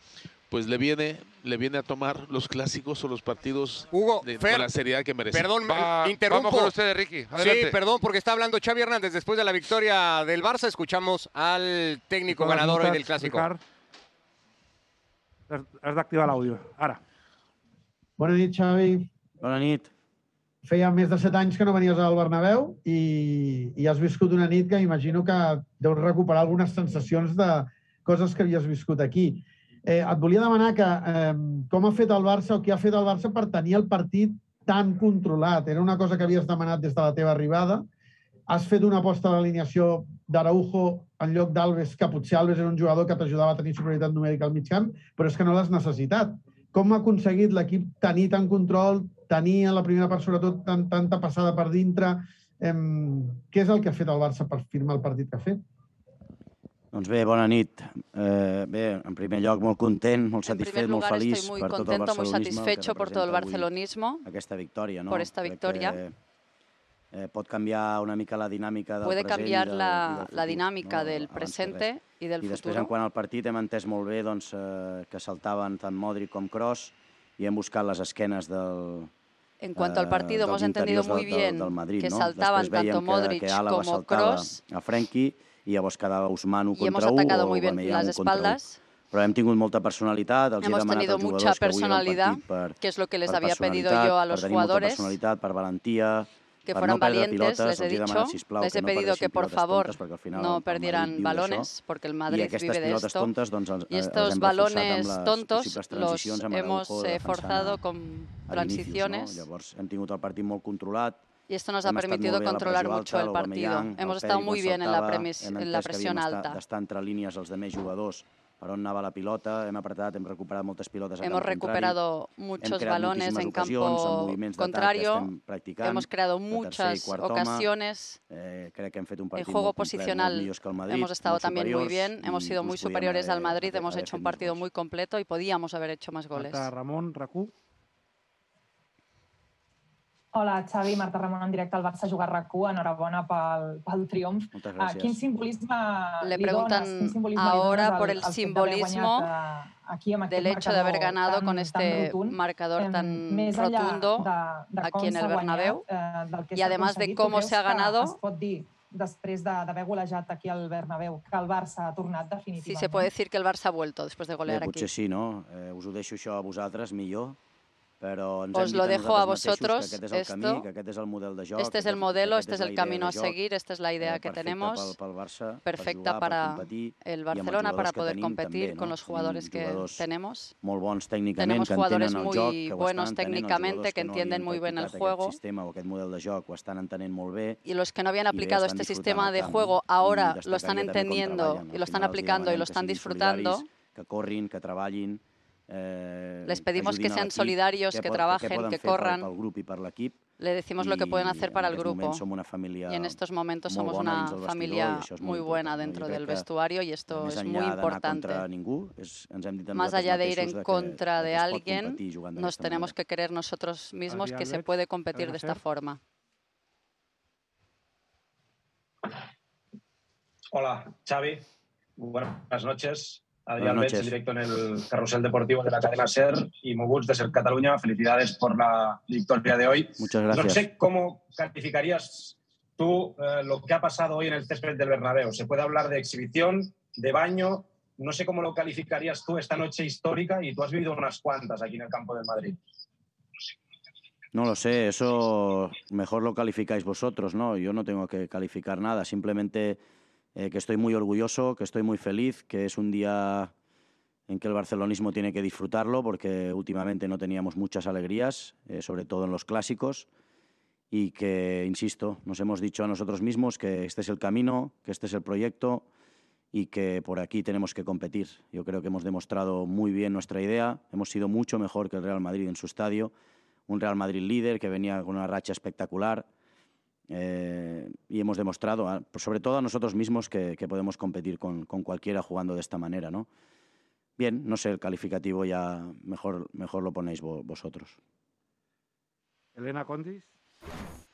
pues le viene, le viene a tomar los clásicos o los partidos de- Fer, con la seriedad que merece. Perdón, interrumpo. vamos con usted, Ricky. Sí, perdón, porque está hablando Xavi Hernández. Después de la victoria del Barça, escuchamos al técnico ganador hoy del Clásico. Ricard. Has, has d'activar l'àudio. Ara. Bona nit, Xavi. Bona nit. Feia més de set anys que no venies al Bernabéu i, i has viscut una nit que imagino que deus recuperar algunes sensacions de coses que havies viscut aquí. Eh, et volia demanar que eh, com ha fet el Barça o què ha fet el Barça per tenir el partit tan controlat. Era una cosa que havies demanat des de la teva arribada. Has fet una aposta a l'alineació d'Araujo en lloc d'Alves, que potser Alves era un jugador que t'ajudava a tenir superioritat numèrica al mig camp, però és que no l'has necessitat. Com ha aconseguit l'equip tenir tant control, tenir a la primera part sobretot tant, tanta passada per dintre? Em, què és el que ha fet el Barça per firmar el partit que ha fet? Doncs bé, bona nit. Eh, bé, en primer lloc, molt content, molt En satisfet, primer molt lugar, feliç estoy muy per tot el contento, muy barcelonisme que satisfecho por todo el barcelonismo, Aquesta victòria, no? por esta Crec victoria. Que, eh, pot canviar una mica la dinàmica del Puede present cambiar i del, la, i del la futur, dinámica no? del que presente res. y del I després, en quant al partit, hem entès molt bé doncs, eh, que saltaven tant Modric com Kroos i hem buscat les esquenes del, En cuanto al eh, partido, hemos entendido muy del, del, bien del Madrid, que no? saltaban tanto Modric que, que como Kroos a Frenkie i llavors quedava hemos contra 1 atacado o muy bien las espaldas. Però hem tingut molta personalitat, els he Hemos demanat tenido als mucha jugadors que el personalidad, partit per, que es lo que les per había pedido yo a per los tenir molta jugadores. personalitat, per valentia, que per fueran no perdre valientes, pilotes, les he els he dicho. demanat, sisplau, les que he no pedido que perdessin por pilotes favor tontes, perquè al final no el Madrid perdieran viu d'això. balones, porque el I Madrid aquestes vive de pilotes esto. tontes, doncs, els- y els estos hem reforçat amb balones les tontos possibles los transicions amb hemos Araujo eh, defensant forzado a- con a Vinícius, transiciones. No? Llavors hem tingut el partit molt controlat. Y esto nos ha Hem estat permitido molt bé a la controlar pressió mucho alta, el partido. l'Aubameyang, Hemos el estado Pedri muy quan bien en la, saltava, premis- hem en la entès que presión havíem estat- alta. d'estar entre línies els de més jugadors per on anava la pilota, hem apretat, hem recuperat moltes pilotes a Hemos camp contrari, recuperado hem muchos balones en campo contrario. Hemos creado muchas ocasiones. Eh, crec que hem fet un En juego posicional millors que el Madrid, hemos estado también muy bien, hemos sido muy superiores al Madrid, hemos hecho un partido muy completo y podíamos haber hecho más goles. Marta Ramon, RAC1. Hola, Xavi, Marta Ramon en directe al Barça jugar RAC1. Enhorabona pel, pel triomf. Moltes Ah, gràcies. quin simbolisme Le li preguntan simbolisme ahora por el d'haver simbolismo eh, aquí amb del hecho de haber marcador ganado tan- con tan este rotund. marcador tan més rotundo de, de aquí en el Bernabéu guanyat, eh, y s'ha además de cómo se ha ganado, Es pot dir, després de- d'haver golejat aquí al Bernabéu, que el Barça ha tornat definitivament. sí se puede decir que el Barça ha vuelto después de Bé, golear aquí. potser sí, no? Eh, us ho deixo això a vosaltres millor, però ens Os lo dejo a vosotros que aquest és el esto. camí, que aquest és el model de joc, Este es el modelo, este es el camino a seguir, esta es la idea que tenemos, pel- pel Barça, per perfecta para competir el Barcelona para poder tenim competir també, con los jugadores que tenemos. molt bons tècnicament, Tenemos que jugadores entenen el muy joc, buenos técnicamente, que entienden muy bien el juego. Aquest sistema o aquest model de joc ho estan entenent molt bé. Y los que no habían aplicado este sistema de juego ahora lo están entendiendo y lo están aplicando y lo están disfrutando. solidaris, que corrin, que treballin, Les pedimos que sean solidarios, que trabajen, que corran. Pel grup i per l'equip. Le decimos lo que pueden hacer para el grupo. moments som una família Y en estos momentos somos una familia muy buena dentro del vestuario y esto es muy importante. contra ningú, és, ens hem dit a Más allá de ir en contra que de alguien, nos tenemos manera. que querer nosotros mismos que se puede competir de esta forma. Hola, Xavi. Buenas noches. Adrián Betts, en directo en el carrusel deportivo de la cadena SER y Muguts de SER Cataluña. Felicidades por la victoria de hoy. Muchas No gracias. sé cómo calificarías tú eh, lo que ha pasado hoy en el césped del Bernabéu. Se puede hablar de exhibición, de baño. No sé cómo lo calificarías tú esta noche histórica y tú has vivido unas cuantas aquí en el campo del Madrid. No lo sé, eso mejor lo calificáis vosotros, ¿no? Yo no tengo que calificar nada, simplemente eh, que estoy muy orgulloso, que estoy muy feliz, que es un día en que el barcelonismo tiene que disfrutarlo, porque últimamente no teníamos muchas alegrías, eh, sobre todo en los clásicos, y que, insisto, nos hemos dicho a nosotros mismos que este es el camino, que este es el proyecto y que por aquí tenemos que competir. Yo creo que hemos demostrado muy bien nuestra idea, hemos sido mucho mejor que el Real Madrid en su estadio, un Real Madrid líder que venía con una racha espectacular eh, y hemos demostrado, a- sobre todo a nosotros mismos, que, podemos competir con, cualquiera jugando de esta manera, ¿no? Bien, no sé, el calificativo ya mejor, mejor lo ponéis vo- vosotros. Elena Condis.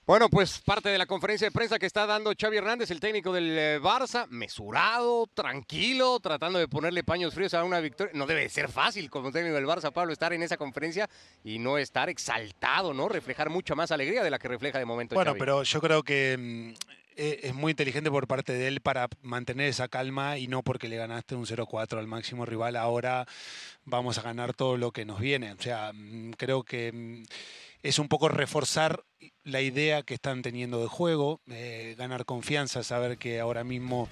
Bueno, pues parte de la conferencia de prensa que está dando Xavi Hernández, el técnico del eh, Barça, mesurado, tranquilo, tratando de ponerle paños fríos a una victoria. No debe ser fácil como técnico del Barça, Pablo, estar en esa conferencia y no estar exaltado, ¿no? Reflejar mucha más alegría de la que refleja de momento Bueno, Xavi. pero yo creo que mm, e- es muy inteligente por parte de él para mantener esa calma y no porque le ganaste un 0-4 al máximo rival, ahora vamos a ganar todo lo que nos viene. O sea, mm, creo que mm, es un poco reforzar la idea que están teniendo de juego, eh, ganar confianza, saber que ahora mismo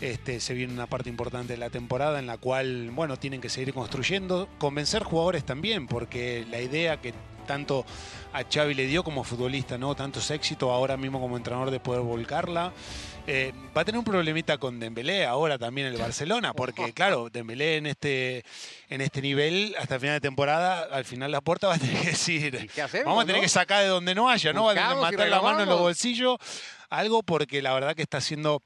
este, se viene una parte importante de la temporada en la cual, bueno, tienen que seguir construyendo, convencer jugadores también, porque la idea que tanto a Xavi le dio como futbolista, ¿no? Tantos éxitos ahora mismo como entrenador de poder volcarla. Eh, va a tener un problemita con Dembélé ahora también el Barcelona, porque claro, Dembélé en este, en este nivel, hasta el final de temporada, al final la puerta va a tener que decir, hacemos, vamos a tener no? que sacar de donde no haya, ¿no? Va a tener que matar la mano en los bolsillos, algo porque la verdad que está haciendo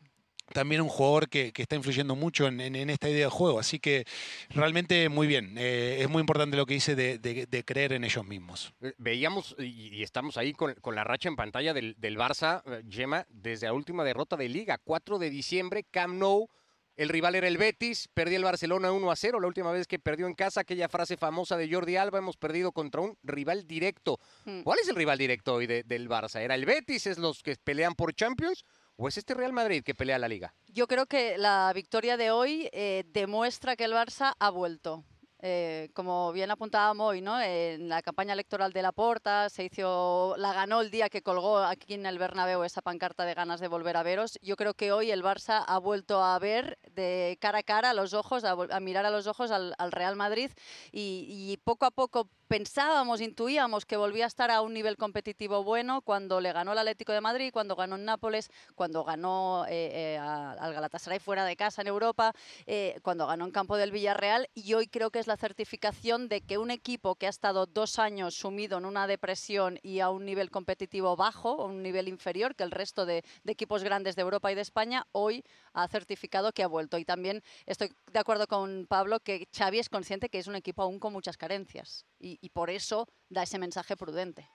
también un jugador que, que está influyendo mucho en, en- en esta idea de juego. Así que realmente muy bien. Eh, es muy importante lo que dice de, de- de creer en ellos mismos. Eh, Veíamos y, y estamos ahí con, con la racha en pantalla del, del Barça, eh, Gemma, desde la última derrota de Liga, 4 de diciembre, Camp Nou. El rival era el Betis, perdía el Barcelona 1 a 0, la última vez que perdió en casa, aquella frase famosa de Jordi Alba, hemos perdido contra un rival directo. Mm. ¿Cuál es el rival directo hoy de- del Barça? ¿Era el Betis, es los que pelean por Champions o es este Real Madrid que pelea la Liga? Yo creo que la victoria de hoy eh, demuestra que el Barça ha vuelto. Eh, como bien apuntábamos hoy, ¿no? En la campaña electoral de Laporta se hizo, la ganó el día que colgó aquí en el Bernabéu esa pancarta de ganas de volver a veros. Yo creo que hoy el Barça ha vuelto a ver de cara a cara a los ojos, a, mirar a los ojos al, al Real Madrid y poco a poco pensábamos, intuíamos que volvía a estar a un nivel competitivo bueno cuando le ganó el Atlético de Madrid, cuando ganó en Nápoles, cuando ganó eh, eh, al Galatasaray fuera de casa en Europa, eh, cuando ganó en campo del Villarreal y hoy creo que es la certificación de que un equipo que ha estado dos años sumido en una depresión y a un nivel competitivo bajo, a un nivel inferior que el resto de, de equipos grandes de Europa y de España, hoy ha certificado que ha vuelto. Y también estoy de acuerdo con Pablo que Xavi es consciente que es un equipo aún con muchas carencias y, y por eso da ese mensaje prudente.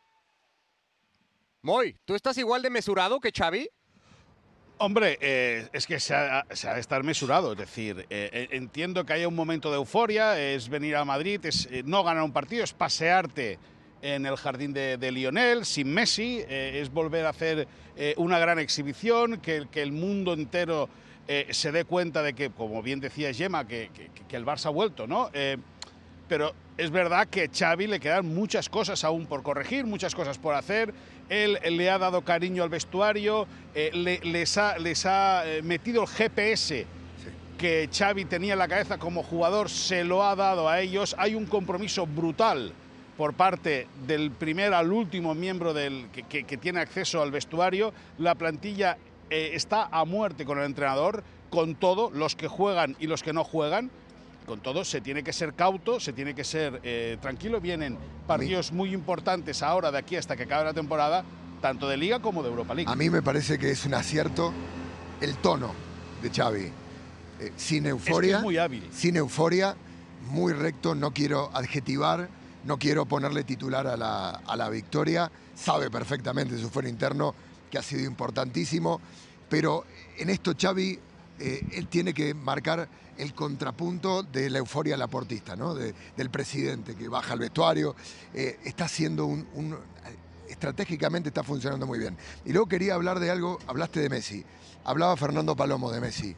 Moy, ¿tú estás igual de mesurado que Xavi? Hombre, eh, es que se ha, se ha de estar mesurado. Es decir, eh, entiendo que haya un momento de euforia, es venir a Madrid, es eh, no ganar un partido, es pasearte en el jardín de, de Lionel sin Messi, eh, es volver a hacer eh, una gran exhibición, que, el- que el mundo entero eh, se dé cuenta de que, como bien decía Gemma, que, que- que el Barça ha vuelto, ¿no? Eh, pero es verdad que Xavi le quedan muchas cosas aún por corregir, muchas cosas por hacer. Él le ha dado cariño al vestuario, eh, le- les ha, les ha eh, metido el GPS que Xavi tenía en la cabeza como jugador, se lo ha dado a ellos. Hay un compromiso brutal por parte del primer al último miembro del, que, que- que tiene acceso al vestuario. La plantilla eh, está a muerte con el entrenador, con todo, los que juegan y los que no juegan. Con todo, se tiene que ser cauto, se tiene que ser eh, tranquilo. Vienen partidos muy importantes ahora, de aquí hasta que acabe la temporada, tanto de Liga como de Europa League. A mí me parece que es un acierto el tono de Xavi. Eh, sin euforia. muy hábil. Sin euforia, muy recto, no quiero adjetivar, no quiero ponerle titular a la, a la victoria. Sabe perfectamente su fuero interno que ha sido importantísimo, pero en esto Xavi, eh, él tiene que marcar el contrapunto de la euforia laportista, ¿no? De- del presidente que baja al vestuario, eh, está haciendo un, un- estratégicamente está funcionando muy bien. Y luego quería hablar de algo, hablaste de Messi, hablaba Fernando Palomo de Messi.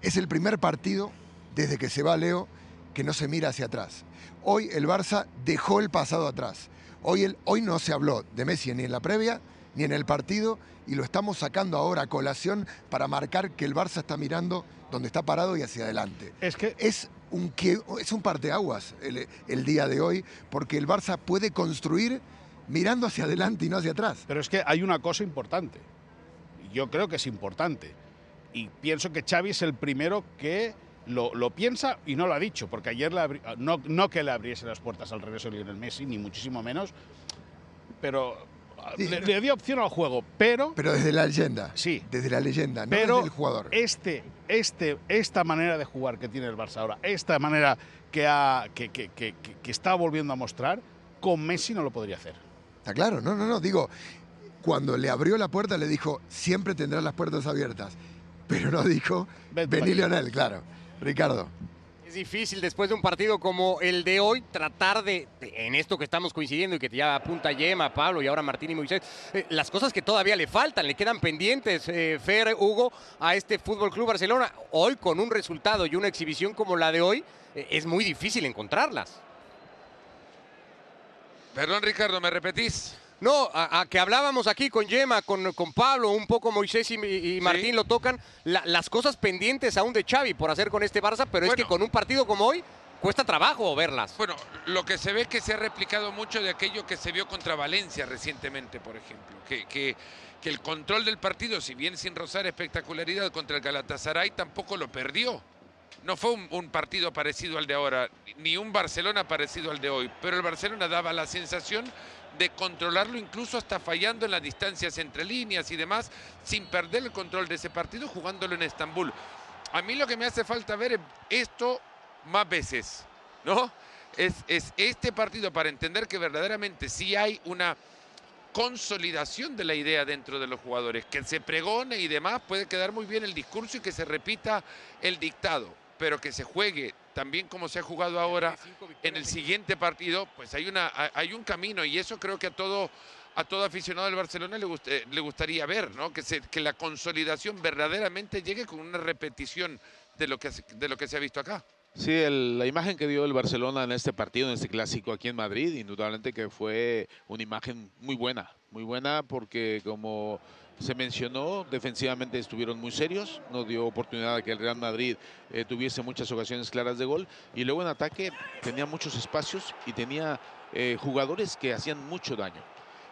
Es el primer partido desde que se va Leo que no se mira hacia atrás. Hoy el Barça dejó el pasado atrás. Hoy, el, hoy no se habló de Messi ni en la previa ni en el partido y lo estamos sacando ahora a colación para marcar que el Barça está mirando donde está parado y hacia adelante. Es que es un, es un parteaguas el, el día de hoy porque el Barça puede construir mirando hacia adelante y no hacia atrás. Pero es que hay una cosa importante. Yo creo que es importante. Y pienso que Xavi es el primero que lo, lo piensa y no lo ha dicho, porque ayer abri- no, no que le abriese las puertas al regreso de Lionel Messi, ni muchísimo menos, pero le, dio opción al juego, pero... Pero desde la leyenda. Sí. Desde la leyenda, no pero desde el jugador. Este, este, esta manera de jugar que tiene el Barça ahora, esta manera que, ha- que, que- que- está volviendo a mostrar, con Messi no lo podría hacer. Está claro, no, no, no. Digo, cuando le abrió la puerta le dijo, siempre tendrás las puertas abiertas. Pero no dijo, vení para aquí". Lionel, claro. Ricardo. Es difícil después de un partido como el de hoy tratar de, en esto que estamos coincidiendo y que ya apunta Yema, Pablo y ahora Martín y Moisés, eh, las cosas que todavía le faltan, le quedan pendientes, eh, Fer, Hugo, a este Fútbol Club Barcelona. Hoy con un resultado y una exhibición como la de hoy, eh, es muy difícil encontrarlas. Perdón, Ricardo, ¿me repetís? No, a, a que hablábamos aquí con Yema, con, con Pablo, un poco Moisés y, y Martín lo tocan, la- las cosas pendientes aún de Xavi por hacer con este Barça, pero es que con un partido como hoy cuesta trabajo verlas. Bueno, lo que se ve es que se ha replicado mucho de aquello que se vio contra Valencia recientemente, por ejemplo. Que, que- que el control del partido, si bien sin rozar espectacularidad contra el Galatasaray, tampoco lo perdió. No fue un, un partido parecido al de ahora, ni un Barcelona parecido al de hoy, pero el Barcelona daba la sensación de controlarlo incluso hasta fallando en las distancias entre líneas y demás, sin perder el control de ese partido jugándolo en Estambul. A mí lo que me hace falta ver es esto más veces, ¿no? Es, es este partido para entender que verdaderamente sí hay una consolidación de la idea dentro de los jugadores, que se pregone y demás, puede quedar muy bien el discurso y que se repita el dictado, pero que se juegue también como se ha jugado ahora en el siguiente partido, pues hay, una, hay un camino y eso creo que a todo, a todo aficionado del Barcelona le, gust- eh, le gustaría ver, ¿no? que, se, que la consolidación verdaderamente llegue con una repetición de lo que, se- de lo que se ha visto acá. Sí, el- la imagen que dio el Barcelona en este partido, en este clásico aquí en Madrid, indudablemente que fue una imagen muy buena, muy buena porque como se mencionó, defensivamente estuvieron muy serios, no dio oportunidad a que el Real Madrid eh, tuviese muchas ocasiones claras de gol y luego en ataque tenía muchos espacios y tenía eh, jugadores que hacían mucho daño.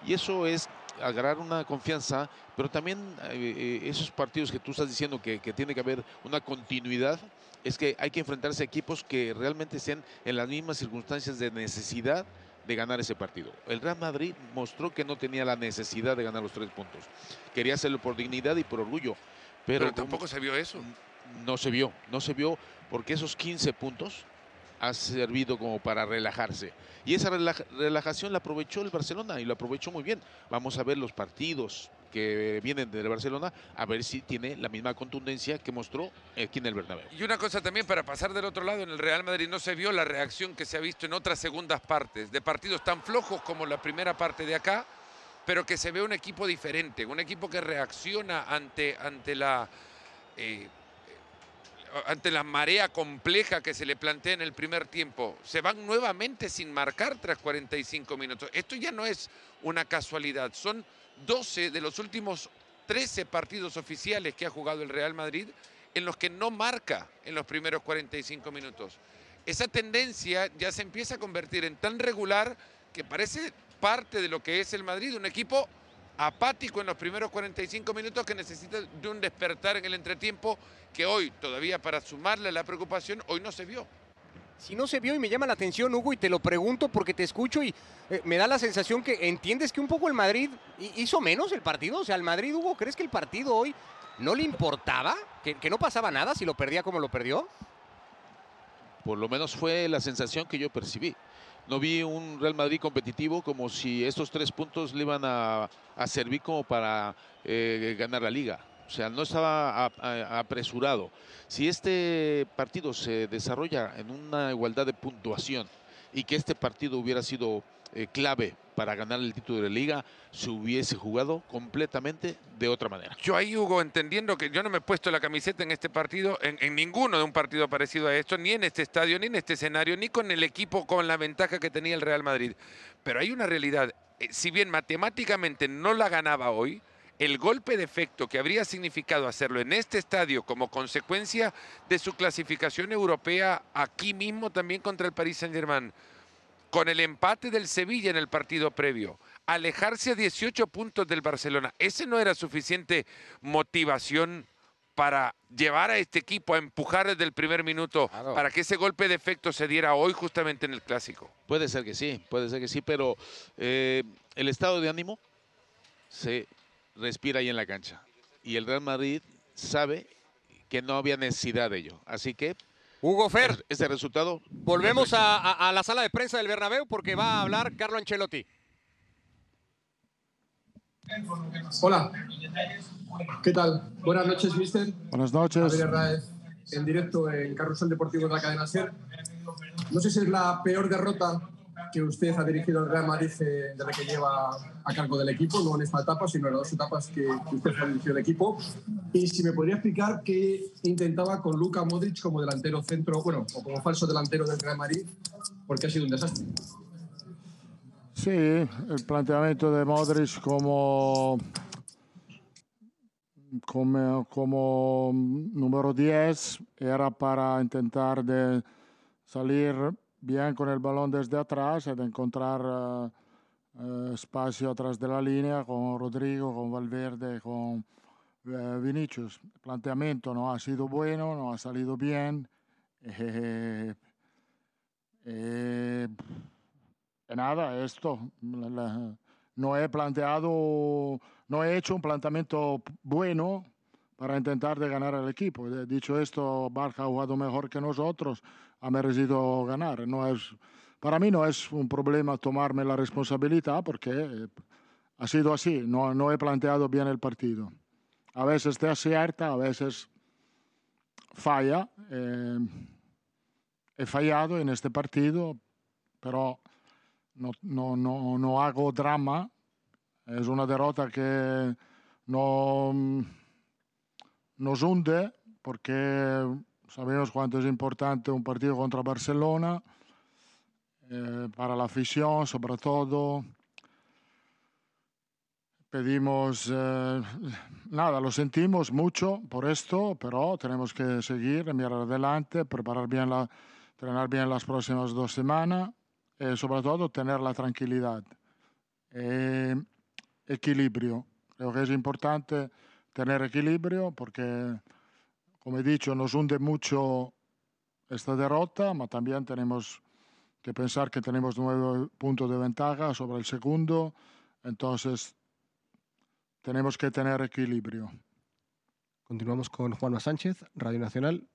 Y eso es agarrar una confianza, pero también eh, esos partidos que tú estás diciendo que, que tiene que haber una continuidad, es que hay que enfrentarse a equipos que realmente estén en las mismas circunstancias de necesidad de ganar ese partido. El Real Madrid mostró que no tenía la necesidad de ganar los tres puntos. Quería hacerlo por dignidad y por orgullo. Pero, Pero tampoco se vio eso. No se vio, no se vio porque esos 15 puntos ha servido como para relajarse. Y esa relaja- relajación la aprovechó el Barcelona y lo aprovechó muy bien. Vamos a ver los partidos que vienen del Barcelona, a ver si tiene la misma contundencia que mostró aquí en el Bernabéu. Y una cosa también para pasar del otro lado, en el Real Madrid no se vio la reacción que se ha visto en otras segundas partes, de partidos tan flojos como la primera parte de acá, pero que se ve un equipo diferente, un equipo que reacciona ante, ante la... eh, ante la marea compleja que se le plantea en el primer tiempo, se van nuevamente sin marcar tras 45 minutos. Esto ya no es una casualidad, son 12 de los últimos 13 partidos oficiales que ha jugado el Real Madrid en los que no marca en los primeros 45 minutos. Esa tendencia ya se empieza a convertir en tan regular que parece parte de lo que es el Madrid, un equipo apático en los primeros 45 minutos que necesita de un despertar en el entretiempo que hoy, todavía para sumarle la preocupación, hoy no se vio. Si no se vio y me llama la atención, Hugo, y te lo pregunto porque te escucho y eh, me da la sensación que entiendes que un poco el Madrid hi- hizo menos el partido. O sea, el Madrid, Hugo, ¿crees que el partido hoy no le importaba? ¿Que, no pasaba nada si lo perdía como lo perdió? Por lo menos fue la sensación que yo percibí. No vi un Real Madrid competitivo como si estos tres puntos le iban a, a servir como para eh, ganar la liga. O sea, no estaba apresurado. Si este partido se desarrolla en una igualdad de puntuación y que este partido hubiera sido eh, clave para ganar el título de la liga, se hubiese jugado completamente de otra manera. Yo ahí, Hugo, entendiendo que yo no me he puesto la camiseta en este partido, en, en ninguno de un partido parecido a esto, ni en este estadio, ni en este escenario, ni con el equipo con la ventaja que tenía el Real Madrid. Pero hay una realidad. eh, Si bien matemáticamente no la ganaba hoy, el golpe de efecto que habría significado hacerlo en este estadio como consecuencia de su clasificación europea aquí mismo también contra el Paris Saint-Germain, con el empate del Sevilla en el partido previo, alejarse a 18 puntos del Barcelona, ¿ese no era suficiente motivación para llevar a este equipo a empujar desde el primer minuto para que ese golpe de efecto se diera hoy justamente en el clásico? Puede ser que sí, puede ser que sí, pero eh, el estado de ánimo se respira ahí en la cancha. Y el Real Madrid sabe que no había necesidad de ello. Así que. Hugo Fer. Este resultado. Volvemos a, a- a la sala de prensa del Bernabéu porque va a hablar Carlo Ancelotti. Hola, ¿qué tal? Buenas noches, mister. Buenas noches. Raez, en directo en Carrusel Deportivo de la cadena SER. No sé si es la peor derrota que usted ha dirigido al Real Madrid eh, desde que lleva a cargo del equipo, no en esta etapa, sino en las dos etapas que, que usted ha dirigido el equipo. Y si me podría explicar qué intentaba con Luka Modric como delantero centro, bueno, o como falso delantero del Real Madrid, porque ha sido un desastre. Sí, el planteamiento de Modric como, como, como número 10 era para intentar de salir bien con el balón desde atrás de encontrar eh, espacio atrás de la línea con Rodrigo, con Valverde, con eh, Vinicius. El planteamiento no ha sido bueno, no ha salido bien. Nada, esto. no he planteado, no he hecho un planteamiento bueno para intentar de ganar al equipo. Eh, Dicho esto, Barca ha jugado mejor que nosotros, ha merecido ganar. No es, para mí no es un problema tomarme la responsabilidad porque eh, ha sido así, no, no he planteado bien el partido. A veces te acierta, a veces falla. eh, he fallado en este partido, pero no, no, no, no hago drama. Es una derrota que no nos hunde porque sabemos cuánto es importante un partido contra Barcelona, eh, para la afición sobre todo. Pedimos, eh, nada, lo sentimos mucho por esto, pero tenemos que seguir, mirar adelante, preparar bien la, entrenar bien las próximas dos semanas y sobre todo tener la tranquilidad. Eh, equilibrio. Creo que es importante tener equilibrio porque, como he dicho, nos hunde mucho esta derrota, pero también tenemos que pensar que tenemos nueve puntos de ventaja sobre el segundo, entonces tenemos que tener equilibrio. Continuamos con Juanma Sánchez, Radio Nacional.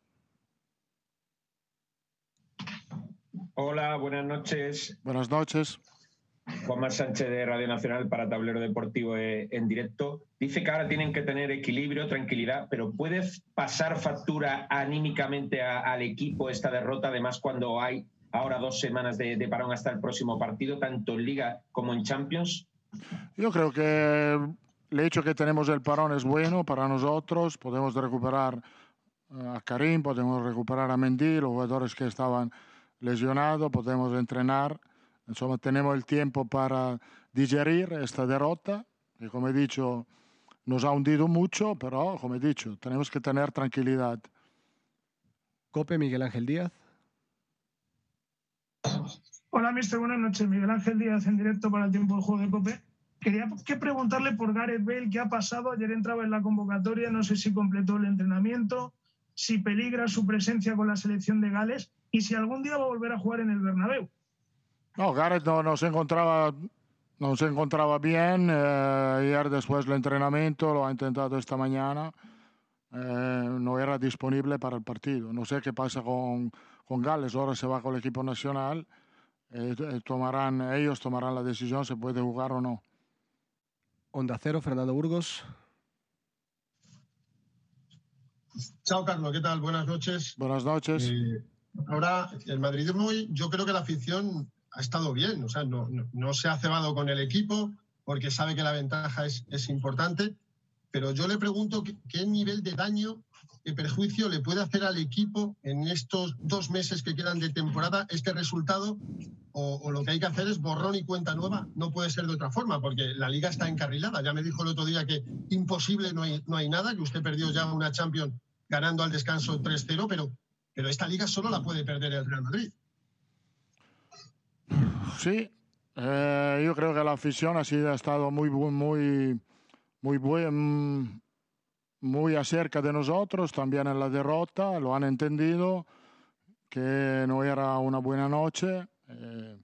Hola, buenas noches. Buenas noches. Juanma Sánchez de Radio Nacional para Tablero Deportivo eh, en directo. Dice que ahora tienen que tener equilibrio, tranquilidad, pero ¿puedes pasar factura anímicamente a- al equipo esta derrota? Además, cuando hay ahora dos semanas de, de parón hasta el próximo partido, tanto en Liga como en Champions. Yo creo que el hecho que tenemos el parón es bueno para nosotros. Podemos recuperar eh, a Karim, podemos recuperar a Mendy, los jugadores que estaban lesionados, podemos entrenar. Insomma, tenemos el tiempo para digerir esta derrota, que como he dicho, nos ha hundido mucho, pero como he dicho, tenemos que tener tranquilidad. Cope, Miguel Ángel Díaz. Hola, mister. Buenas noches. Miguel Ángel Díaz en directo para el tiempo del juego de Cope. Quería que preguntarle por Gareth Bale qué ha pasado. Ayer entraba en la convocatoria, no sé si completó el entrenamiento, si peligra su presencia con la selección de Gales y si algún día va a volver a jugar en el Bernabéu. No, Gareth no, no se encontraba, no se encontraba bien. eh, ayer después del entrenamiento lo ha intentado esta mañana. eh, no era disponible para el partido. No sé qué pasa con, con Gales. Ahora se va con el equipo nacional. eh, eh, tomarán, ellos tomarán la decisión si puede jugar o no. Onda Cero, Fernando Burgos. Chao, Carlos, ¿qué tal? Buenas noches. Buenas noches. Eh, ahora, el madridismo hoy, yo creo que la afición ha estado bien, o sea, no, no- no se ha cebado con el equipo porque sabe que la ventaja es, es importante, pero yo le pregunto qué, qué nivel de daño, de perjuicio le puede hacer al equipo en estos dos meses que quedan de temporada este resultado, o, o lo que hay que hacer es borrón y cuenta nueva, no puede ser de otra forma, porque la liga está encarrilada. Ya me dijo el otro día que imposible no hay, no hay nada, que usted perdió ya una Champions ganando al descanso 3-0, pero, pero esta liga solo la puede perder el Real Madrid. Sí, eh, yo creo que la afición ha, sido, ha estado muy, muy, muy, muy acerca de nosotros, también en la derrota, lo han entendido, que no era una buena noche. eh,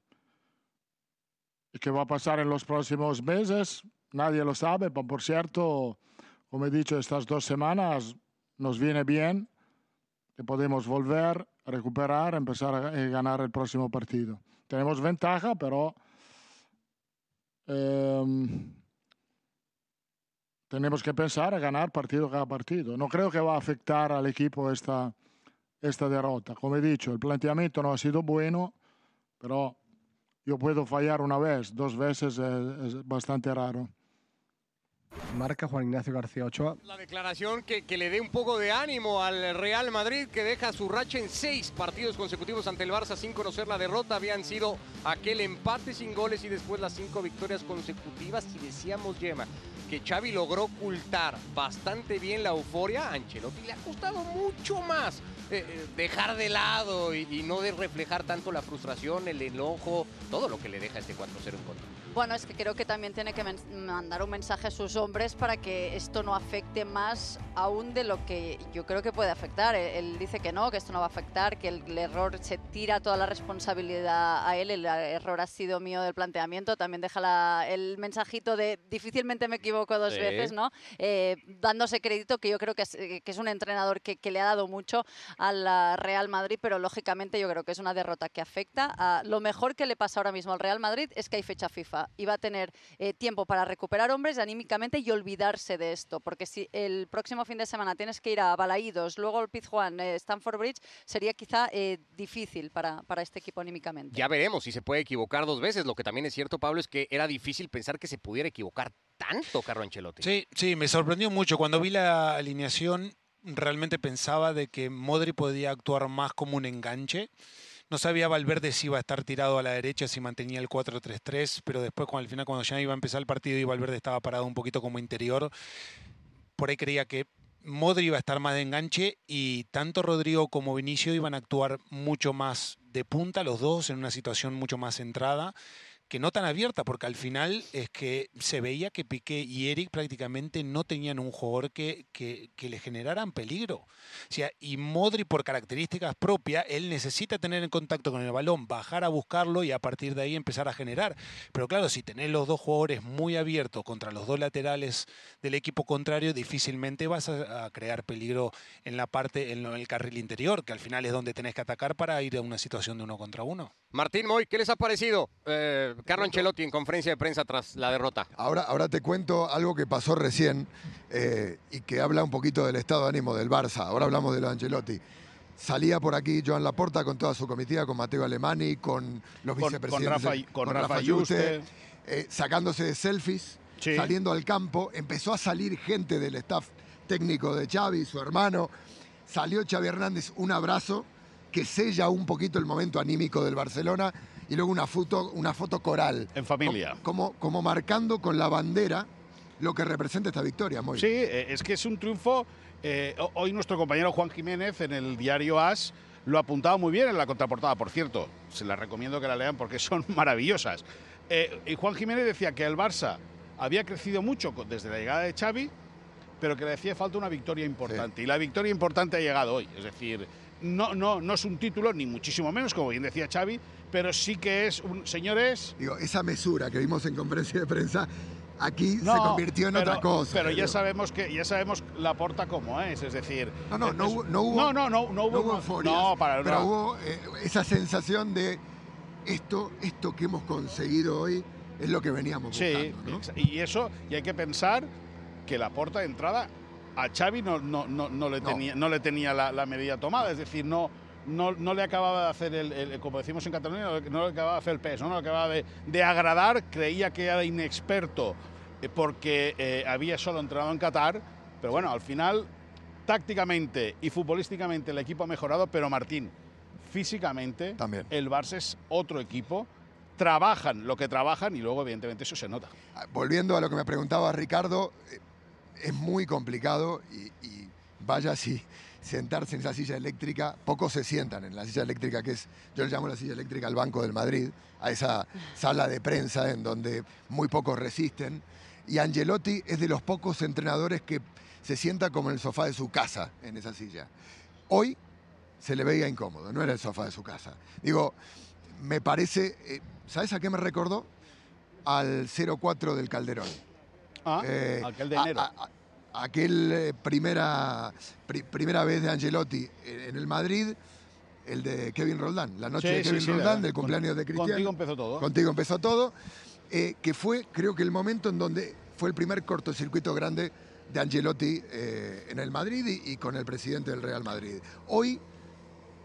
¿Y qué va a pasar en los próximos meses? Nadie lo sabe, pero por cierto, como he dicho, estas dos semanas nos viene bien, que podemos volver, recuperar, empezar a eh, ganar el próximo partido. Tenemos ventaja, pero em, tenemos que pensar a ganar partido cada partido. No creo que va a afectar al equipo esta, esta derrota. Como he dicho, el planteamiento no ha sido bueno, pero yo puedo fallar una vez, dos veces es, es bastante raro. Marca Juan Ignacio García Ochoa. La declaración que, le dé un poco de ánimo al Real Madrid, que deja su racha en seis partidos consecutivos ante el Barça sin conocer la derrota. Habían sido aquel empate sin goles y después las cinco victorias consecutivas. Y decíamos, Yema, que Xavi logró ocultar bastante bien la euforia. A Ancelotti le ha costado mucho más eh, eh, dejar de lado y, y no de reflejar tanto la frustración, el enojo, todo lo que le deja este 4-0 en contra. Bueno, es que creo que también tiene que mandar un mensaje a sus hombres para que esto no afecte más aún de lo que yo creo que puede afectar. Él, él dice que no, que esto no va a afectar, que el, el error se tira toda la responsabilidad a él, el error ha sido mío del planteamiento. También deja la- el mensajito de difícilmente me equivoco dos Sí. veces, ¿no? Eh, dándose crédito que yo creo que es, eh, que es un entrenador que, que le ha dado mucho al ah, Real Madrid, pero lógicamente yo creo que es una derrota que afecta. a lo mejor que le pasa ahora mismo al Real Madrid es que hay fecha FIFA va a tener eh, tiempo para recuperar hombres anímicamente y olvidarse de esto, porque si el próximo fin de semana tienes que ir a Balaídos, luego el Pizjuán, eh, Stamford Bridge, sería quizá eh, difícil para, para este equipo anímicamente. Ya veremos si se puede equivocar dos veces. Lo que también es cierto, Pablo, es que era difícil pensar que se pudiera equivocar tanto Carlo Ancelotti. Sí, sí, me sorprendió mucho. Cuando vi la alineación, realmente pensaba de que Modri podía actuar más como un enganche. No sabía Valverde si iba a estar tirado a la derecha, si mantenía el 4-3-3, pero después al final cuando ya iba a empezar el partido y Valverde estaba parado un poquito como interior, por ahí creía que Modri iba a estar más de enganche y tanto Rodrigo como Vinicio iban a actuar mucho más de punta, los dos en una situación mucho más centrada que no tan abierta, porque al final es que se veía que Piqué y Eric prácticamente no tenían un jugador que, que, que le generaran peligro. O sea, y Modri, por características propias, él necesita tener en contacto con el balón, bajar a buscarlo y a partir de ahí empezar a generar. Pero claro, si tenés los dos jugadores muy abiertos contra los dos laterales del equipo contrario, difícilmente vas a, crear peligro en la parte, en el carril interior, que al final es donde tenés que atacar para ir a una situación de uno contra uno. Martín Moy, ¿qué les ha parecido eh, Carlo Ancelotti en conferencia de prensa tras la derrota? Ahora, ahora te cuento algo que pasó recién eh, y que habla un poquito del estado de ánimo del Barça. Ahora hablamos de lo de Ancelotti. Salía por aquí Joan Laporta con toda su comitiva, con Mateo Alemani, con los Con- vicepresidentes. con Rafa- con Rafa Yuste. eh, sacándose de selfies, Sí. saliendo al campo. Empezó a salir gente del staff técnico de Xavi, su hermano. Salió Xavi Hernández, un abrazo que sella un poquito el momento anímico del Barcelona y luego una foto, una foto coral. En familia. Como, como marcando con la bandera lo que representa esta victoria. Sí, eh, es que es un triunfo. eh, ho- hoy nuestro compañero Juan Jiménez en el diario AS lo apuntaba muy bien en la contraportada, por cierto. Se la recomiendo que la lean porque son maravillosas. Eh, y Juan Jiménez decía que el Barça había crecido mucho desde la llegada de Xavi, pero que le hacía falta una victoria importante. Y la victoria importante ha llegado hoy. Es decir, no, no, no es un título, ni muchísimo menos, como bien decía Xavi, pero sí que es un. Señores. Digo, esa mesura que vimos en conferencia de prensa aquí se No, convirtió en pero- otra cosa. Pero ya sabemos que ya sabemos la porta como es, es decir. No, no, no hubo, no hubo, no, no, no, no hubo, euforias, no, para pero no. hubo eh, esa sensación de esto, esto que hemos conseguido hoy es lo que veníamos Sí, buscando. ¿no? exa- y eso, y hay que pensar que la porta de entrada a Xavi no, no, no, no le, No. Tenía, no le tenía la, la medida tomada, es decir, no, no, no le acababa de hacer, el, el- como decimos en Cataluña, no le- acababa de hacer el peso, no le acababa de, de agradar, creía que era inexperto eh, porque eh, había solo entrenado en Qatar, pero bueno, al final, tácticamente y futbolísticamente el equipo ha mejorado, pero Martín, físicamente, También. el Barça es otro equipo, trabajan lo que trabajan y luego evidentemente eso se nota. Volviendo a lo que me preguntaba Ricardo, eh, es muy complicado y, y vaya si sentarse en esa silla eléctrica, pocos se sientan en la silla eléctrica que es, yo le llamo la silla eléctrica al Banco del Madrid, a esa sala de prensa en donde muy pocos resisten. Y Angelotti es de los pocos entrenadores que se sienta como en el sofá de su casa en esa silla. Hoy se le veía incómodo, no era el sofá de su casa. Digo, me parece, eh, ¿sabes a qué me recordó? Al 0-4 del Calderón. Ah, Eh, aquel de a- enero. a- a- aquel eh, primera, pri- primera vez de Angelotti en el Madrid, el de Kevin Roldán, la noche Sí, de Kevin sí, Roldán, del cumpleaños de Cristiano. contigo empezó todo. Contigo empezó todo, eh, que fue creo que el momento en donde fue el primer cortocircuito grande de Angelotti eh, en el Madrid y, y con el presidente del Real Madrid. Hoy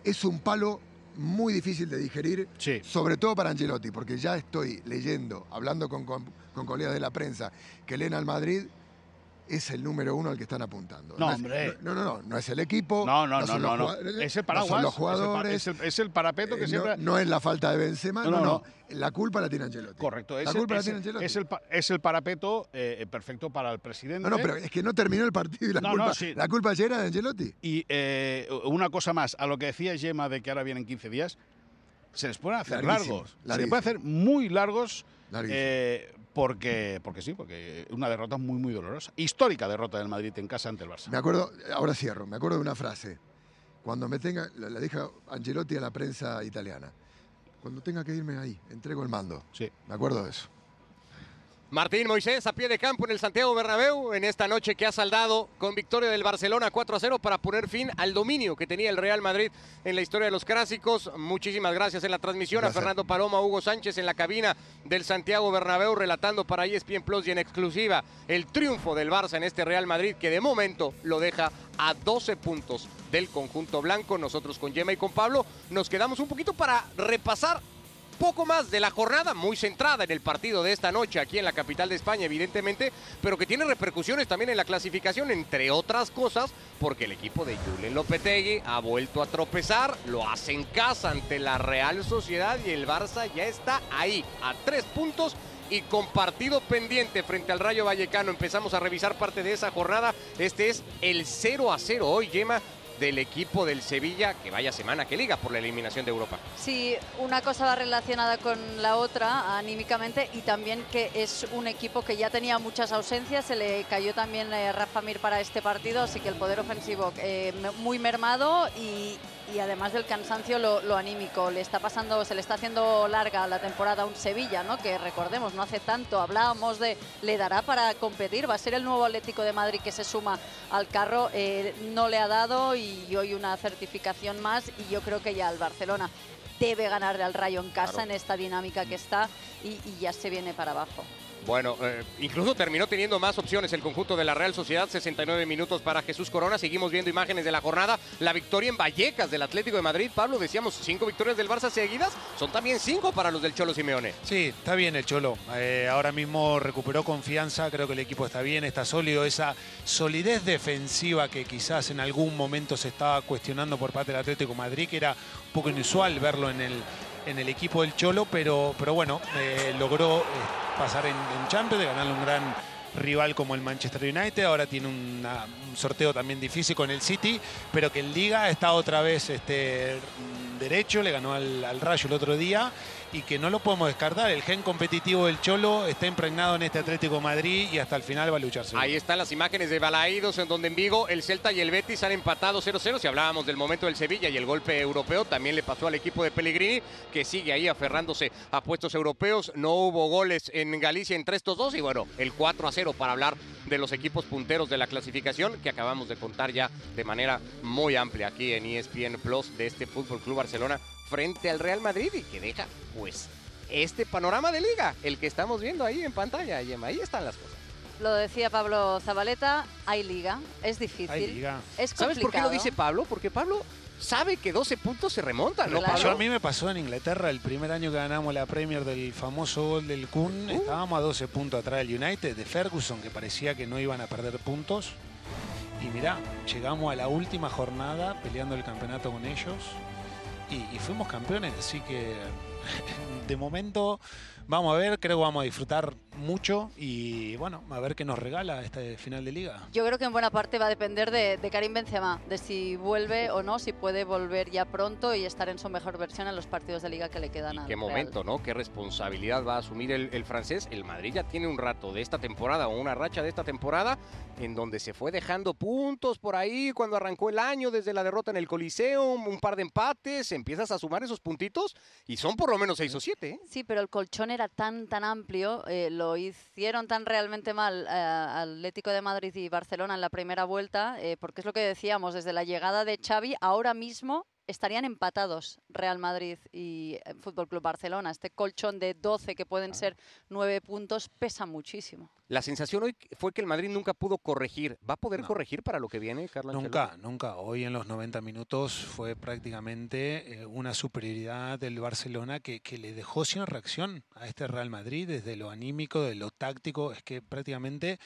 es un palo muy difícil de digerir, sobre todo para Angelotti, porque ya estoy leyendo, hablando con, con- con colegas de la prensa, que leen al Madrid es el número uno al que están apuntando. No, es- hombre. No, no, no, no es el equipo. No, no, no, son no, los no. Es el no paraguas. son los el jugadores. Es el, es el parapeto que eh, siempre. no, no es la falta de Benzema, no, No, no, no, La culpa la tiene Angelotti. Correcto, es, La el, culpa la es, tiene el- Angelotti. es el es el parapeto eh, perfecto para el presidente. No, no, pero es que no terminó el partido y la, No, culpa, no, sí. la culpa ayer era de Angelotti. Y eh, una cosa más, a lo que decía Gemma de que ahora vienen 15 días, se les pueden hacer Larguísimos, largos. Se les pueden hacer muy largos eh, porque, porque sí, porque una derrota muy, muy dolorosa. Histórica derrota del Madrid en casa ante el Barça. Me acuerdo, ahora cierro, me acuerdo de una frase. Cuando me tenga, la, la dijo Angelotti a la prensa italiana. Cuando tenga que irme ahí, entrego el mando. Sí. Me acuerdo de eso. Martín Moisés a pie de campo en el Santiago Bernabéu en esta noche que ha saldado con victoria del Barcelona 4 a 0 para poner fin al dominio que tenía el Real Madrid en la historia de los clásicos. Muchísimas gracias en la transmisión Gracias. a Fernando Paloma, Hugo Sánchez en la cabina del Santiago Bernabéu relatando para ESPN Plus y en exclusiva el triunfo del Barça en este Real Madrid que de momento lo deja a 12 puntos del conjunto blanco. Nosotros con Gemma y con Pablo nos quedamos un poquito para repasar poco más de la jornada, muy centrada en el partido de esta noche aquí en la capital de España, evidentemente, pero que tiene repercusiones también en la clasificación, entre otras cosas, porque el equipo de Julen Lopetegui ha vuelto a tropezar, lo hace en casa ante la Real Sociedad y el Barça ya está ahí, a tres puntos y con partido pendiente frente al Rayo Vallecano. Empezamos a revisar parte de esa jornada. Este es el 0 a 0 hoy, Yema, del equipo del Sevilla, que vaya semana que liga por la eliminación de Europa. Sí, una cosa va relacionada con la otra anímicamente y también que es un equipo que ya tenía muchas ausencias, se le cayó también eh, Rafa Mir para este partido, así que el poder ofensivo eh, muy mermado y, y además del cansancio lo, lo, anímico. Le está pasando, se le está haciendo larga la temporada a un Sevilla, ¿no? Que recordemos, no hace tanto hablábamos de le dará para competir, va a ser el nuevo Atlético de Madrid que se suma al carro, eh, no le ha dado y hoy una certificación más y yo creo que ya el Barcelona debe ganarle al Rayo en casa Claro. en esta dinámica que está y, y ya se viene para abajo. Bueno, eh, incluso terminó teniendo más opciones el conjunto de la Real Sociedad, 69 minutos para Jesús Corona. Seguimos viendo imágenes de la jornada. La victoria en Vallecas del Atlético de Madrid. Pablo, decíamos cinco victorias del Barça seguidas. Son también cinco para los del Cholo Simeone. Sí, está bien el Cholo. Eh, ahora mismo recuperó confianza, creo que el equipo está bien, está sólido. Esa solidez defensiva que quizás en algún momento se estaba cuestionando por parte del Atlético Madrid, que era un poco inusual verlo en el, en el equipo del Cholo, pero, pero bueno, eh, logró eh, pasar en, Champions, de ganarle un gran rival como el Manchester United, ahora tiene un sorteo también difícil con el City, pero que en Liga está otra vez este, derecho, le ganó al, al Rayo el otro día y que no lo podemos descartar. El gen competitivo del Cholo está impregnado en este Atlético Madrid y hasta el final va a luchar seguro. Ahí están las imágenes de Balaídos, en donde en Vigo el Celta y el Betis han empatado 0-0. Si hablábamos del momento del Sevilla y el golpe europeo, también le pasó al equipo de Pellegrini, que sigue ahí aferrándose a puestos europeos. No hubo goles en Galicia entre estos dos. Y bueno, el 4-0 para hablar de los equipos punteros de la clasificación, que acabamos de contar ya de manera muy amplia aquí en ESPN Plus de este Fútbol Club Barcelona frente al Real Madrid y que deja, pues, este panorama de liga, el que estamos viendo ahí en pantalla, Gemma. Ahí están las cosas. Lo decía Pablo Zabaleta, hay liga, es difícil, Hay liga. es ¿Sabes por qué lo dice Pablo? Porque Pablo sabe que 12 puntos se remontan, ¿no, Yo- Pablo? a mí me pasó en Inglaterra el primer año que ganamos la Premier del famoso gol del Kun. Estábamos a 12 puntos atrás del United, de Ferguson, que parecía que no iban a perder puntos. Y mirá, llegamos a la última jornada peleando el campeonato con ellos y, fuimos campeones. Así que de momento vamos a ver, creo que vamos a disfrutar mucho y bueno, a ver qué nos regala este final de liga. Yo creo que en buena parte va a depender de, de Karim Benzema, de si vuelve o no, si puede volver ya pronto y estar en su mejor versión en los partidos de liga que le quedan al Qué Real. momento, ¿no? Qué responsabilidad va a asumir el, el francés. El Madrid ya tiene un rato de esta temporada o una racha de esta temporada en donde se fue dejando puntos por ahí cuando arrancó el año desde la derrota en el Coliseo, un, un par de empates, empiezas a sumar esos puntitos y son por lo menos seis o siete. ¿eh? Sí, pero el colchón era tan, tan amplio, eh, lo hicieron tan realmente mal eh, Atlético de Madrid y Barcelona en la primera vuelta, eh, porque es lo que decíamos, desde la llegada de Xavi, ahora mismo estarían empatados Real Madrid y eh, Fútbol Club Barcelona. Este colchón de 12 que pueden ser 9 puntos pesa muchísimo. La sensación hoy fue que el Madrid nunca pudo corregir. ¿Va a poder corregir para lo que viene, Carlos Nunca, nunca. Hoy en los 90 minutos fue prácticamente eh, una superioridad del Barcelona que, que le dejó sin reacción a este Real Madrid desde lo anímico, de lo táctico. Es que prácticamente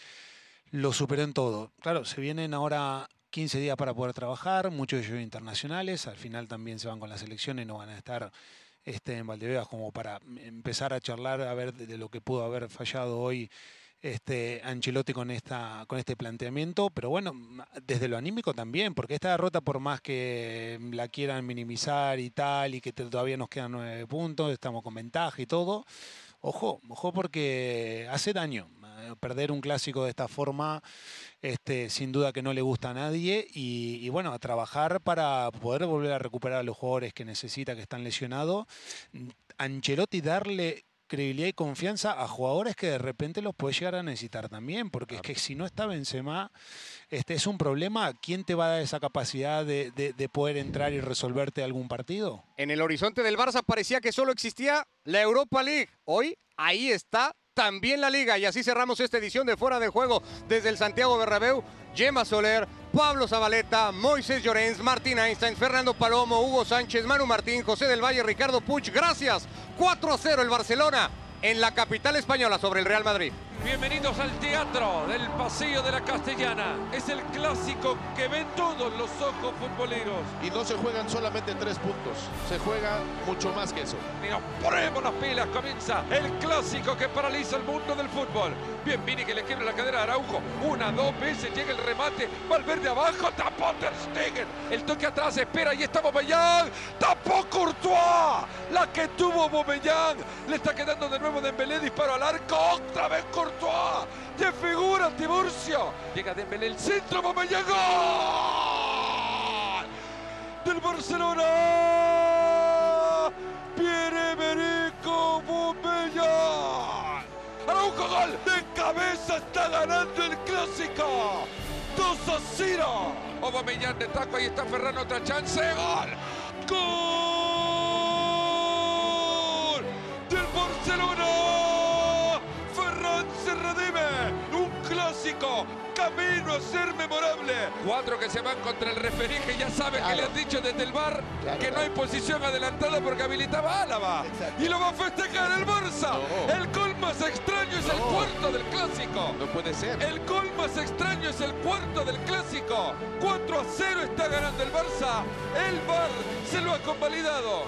lo superó en todo. Claro, se vienen ahora 15 días para poder trabajar, muchos de ellos internacionales. Al final también se van con las elecciones, no van a estar este, en Valdebebas como para empezar a charlar a ver de, lo que pudo haber fallado hoy este Ancelotti con esta con este planteamiento, pero bueno, desde lo anímico también, porque esta derrota por más que la quieran minimizar y tal y que todavía nos quedan nueve puntos, estamos con ventaja y todo, ojo, ojo porque hace daño perder un clásico de esta forma. Este, sin duda que no le gusta a nadie y, y bueno, a trabajar para poder volver a recuperar a los jugadores que necesita, que están lesionados. Ancelotti darle credibilidad y confianza a jugadores que de repente los puede llegar a necesitar también, porque es que si no está Benzema, este es un problema. ¿Quién te va a dar esa capacidad de, de- de poder entrar y resolverte algún partido? En el horizonte del Barça parecía que solo existía la Europa League. Hoy ahí está también la liga y así cerramos esta edición de Fuera de Juego desde el Santiago Bernabéu. Gemma Soler, Pablo Zabaleta, Moisés Llorens, Martín Einstein, Fernando Palomo, Hugo Sánchez, Manu Martín, José del Valle, Ricardo Puch. Gracias. 4 a 0 el Barcelona en la capital española sobre el Real Madrid. Bienvenidos al teatro del Pasillo de la Castellana. Es el clásico que ven todos los ojos futboleros. Y no se juegan solamente tres puntos, se juega mucho más que eso. Y nos ponemos las pilas, comienza el clásico que paraliza el mundo del fútbol. Bien, Vini que le quiere la cadera a Araujo. Una, dos veces llega el remate. Valverde abajo, tapó Ter Stegen. El toque atrás, espera, y está Bobellán. Tapó Courtois. La que tuvo Bobellán. Le está quedando de nuevo Dembélé, disparo al arco. Otra vez Courtois. De figura Tiburcio. Llega Dembélé, el centro, Bobellán. ¡Gol! Del Barcelona. Pierre-Emerick Bobellán. Araujo gol de cabeza está ganando el clásico. 2 a 0. Aubameyang de taco, ahí está Ferran, otra chance. Gol. Gol del Barcelona. Camino a ser memorable. Cuatro que se van contra el referí que ya saben que le han dicho desde el bar que no hay posición adelantada porque habilitaba a Álava. Y lo va a festejar el Barça. El gol más extraño es el cuarto del clásico. No puede ser. El gol más extraño es el cuarto del clásico. 4 a 0 está ganando el Barça. El VAR se lo ha convalidado.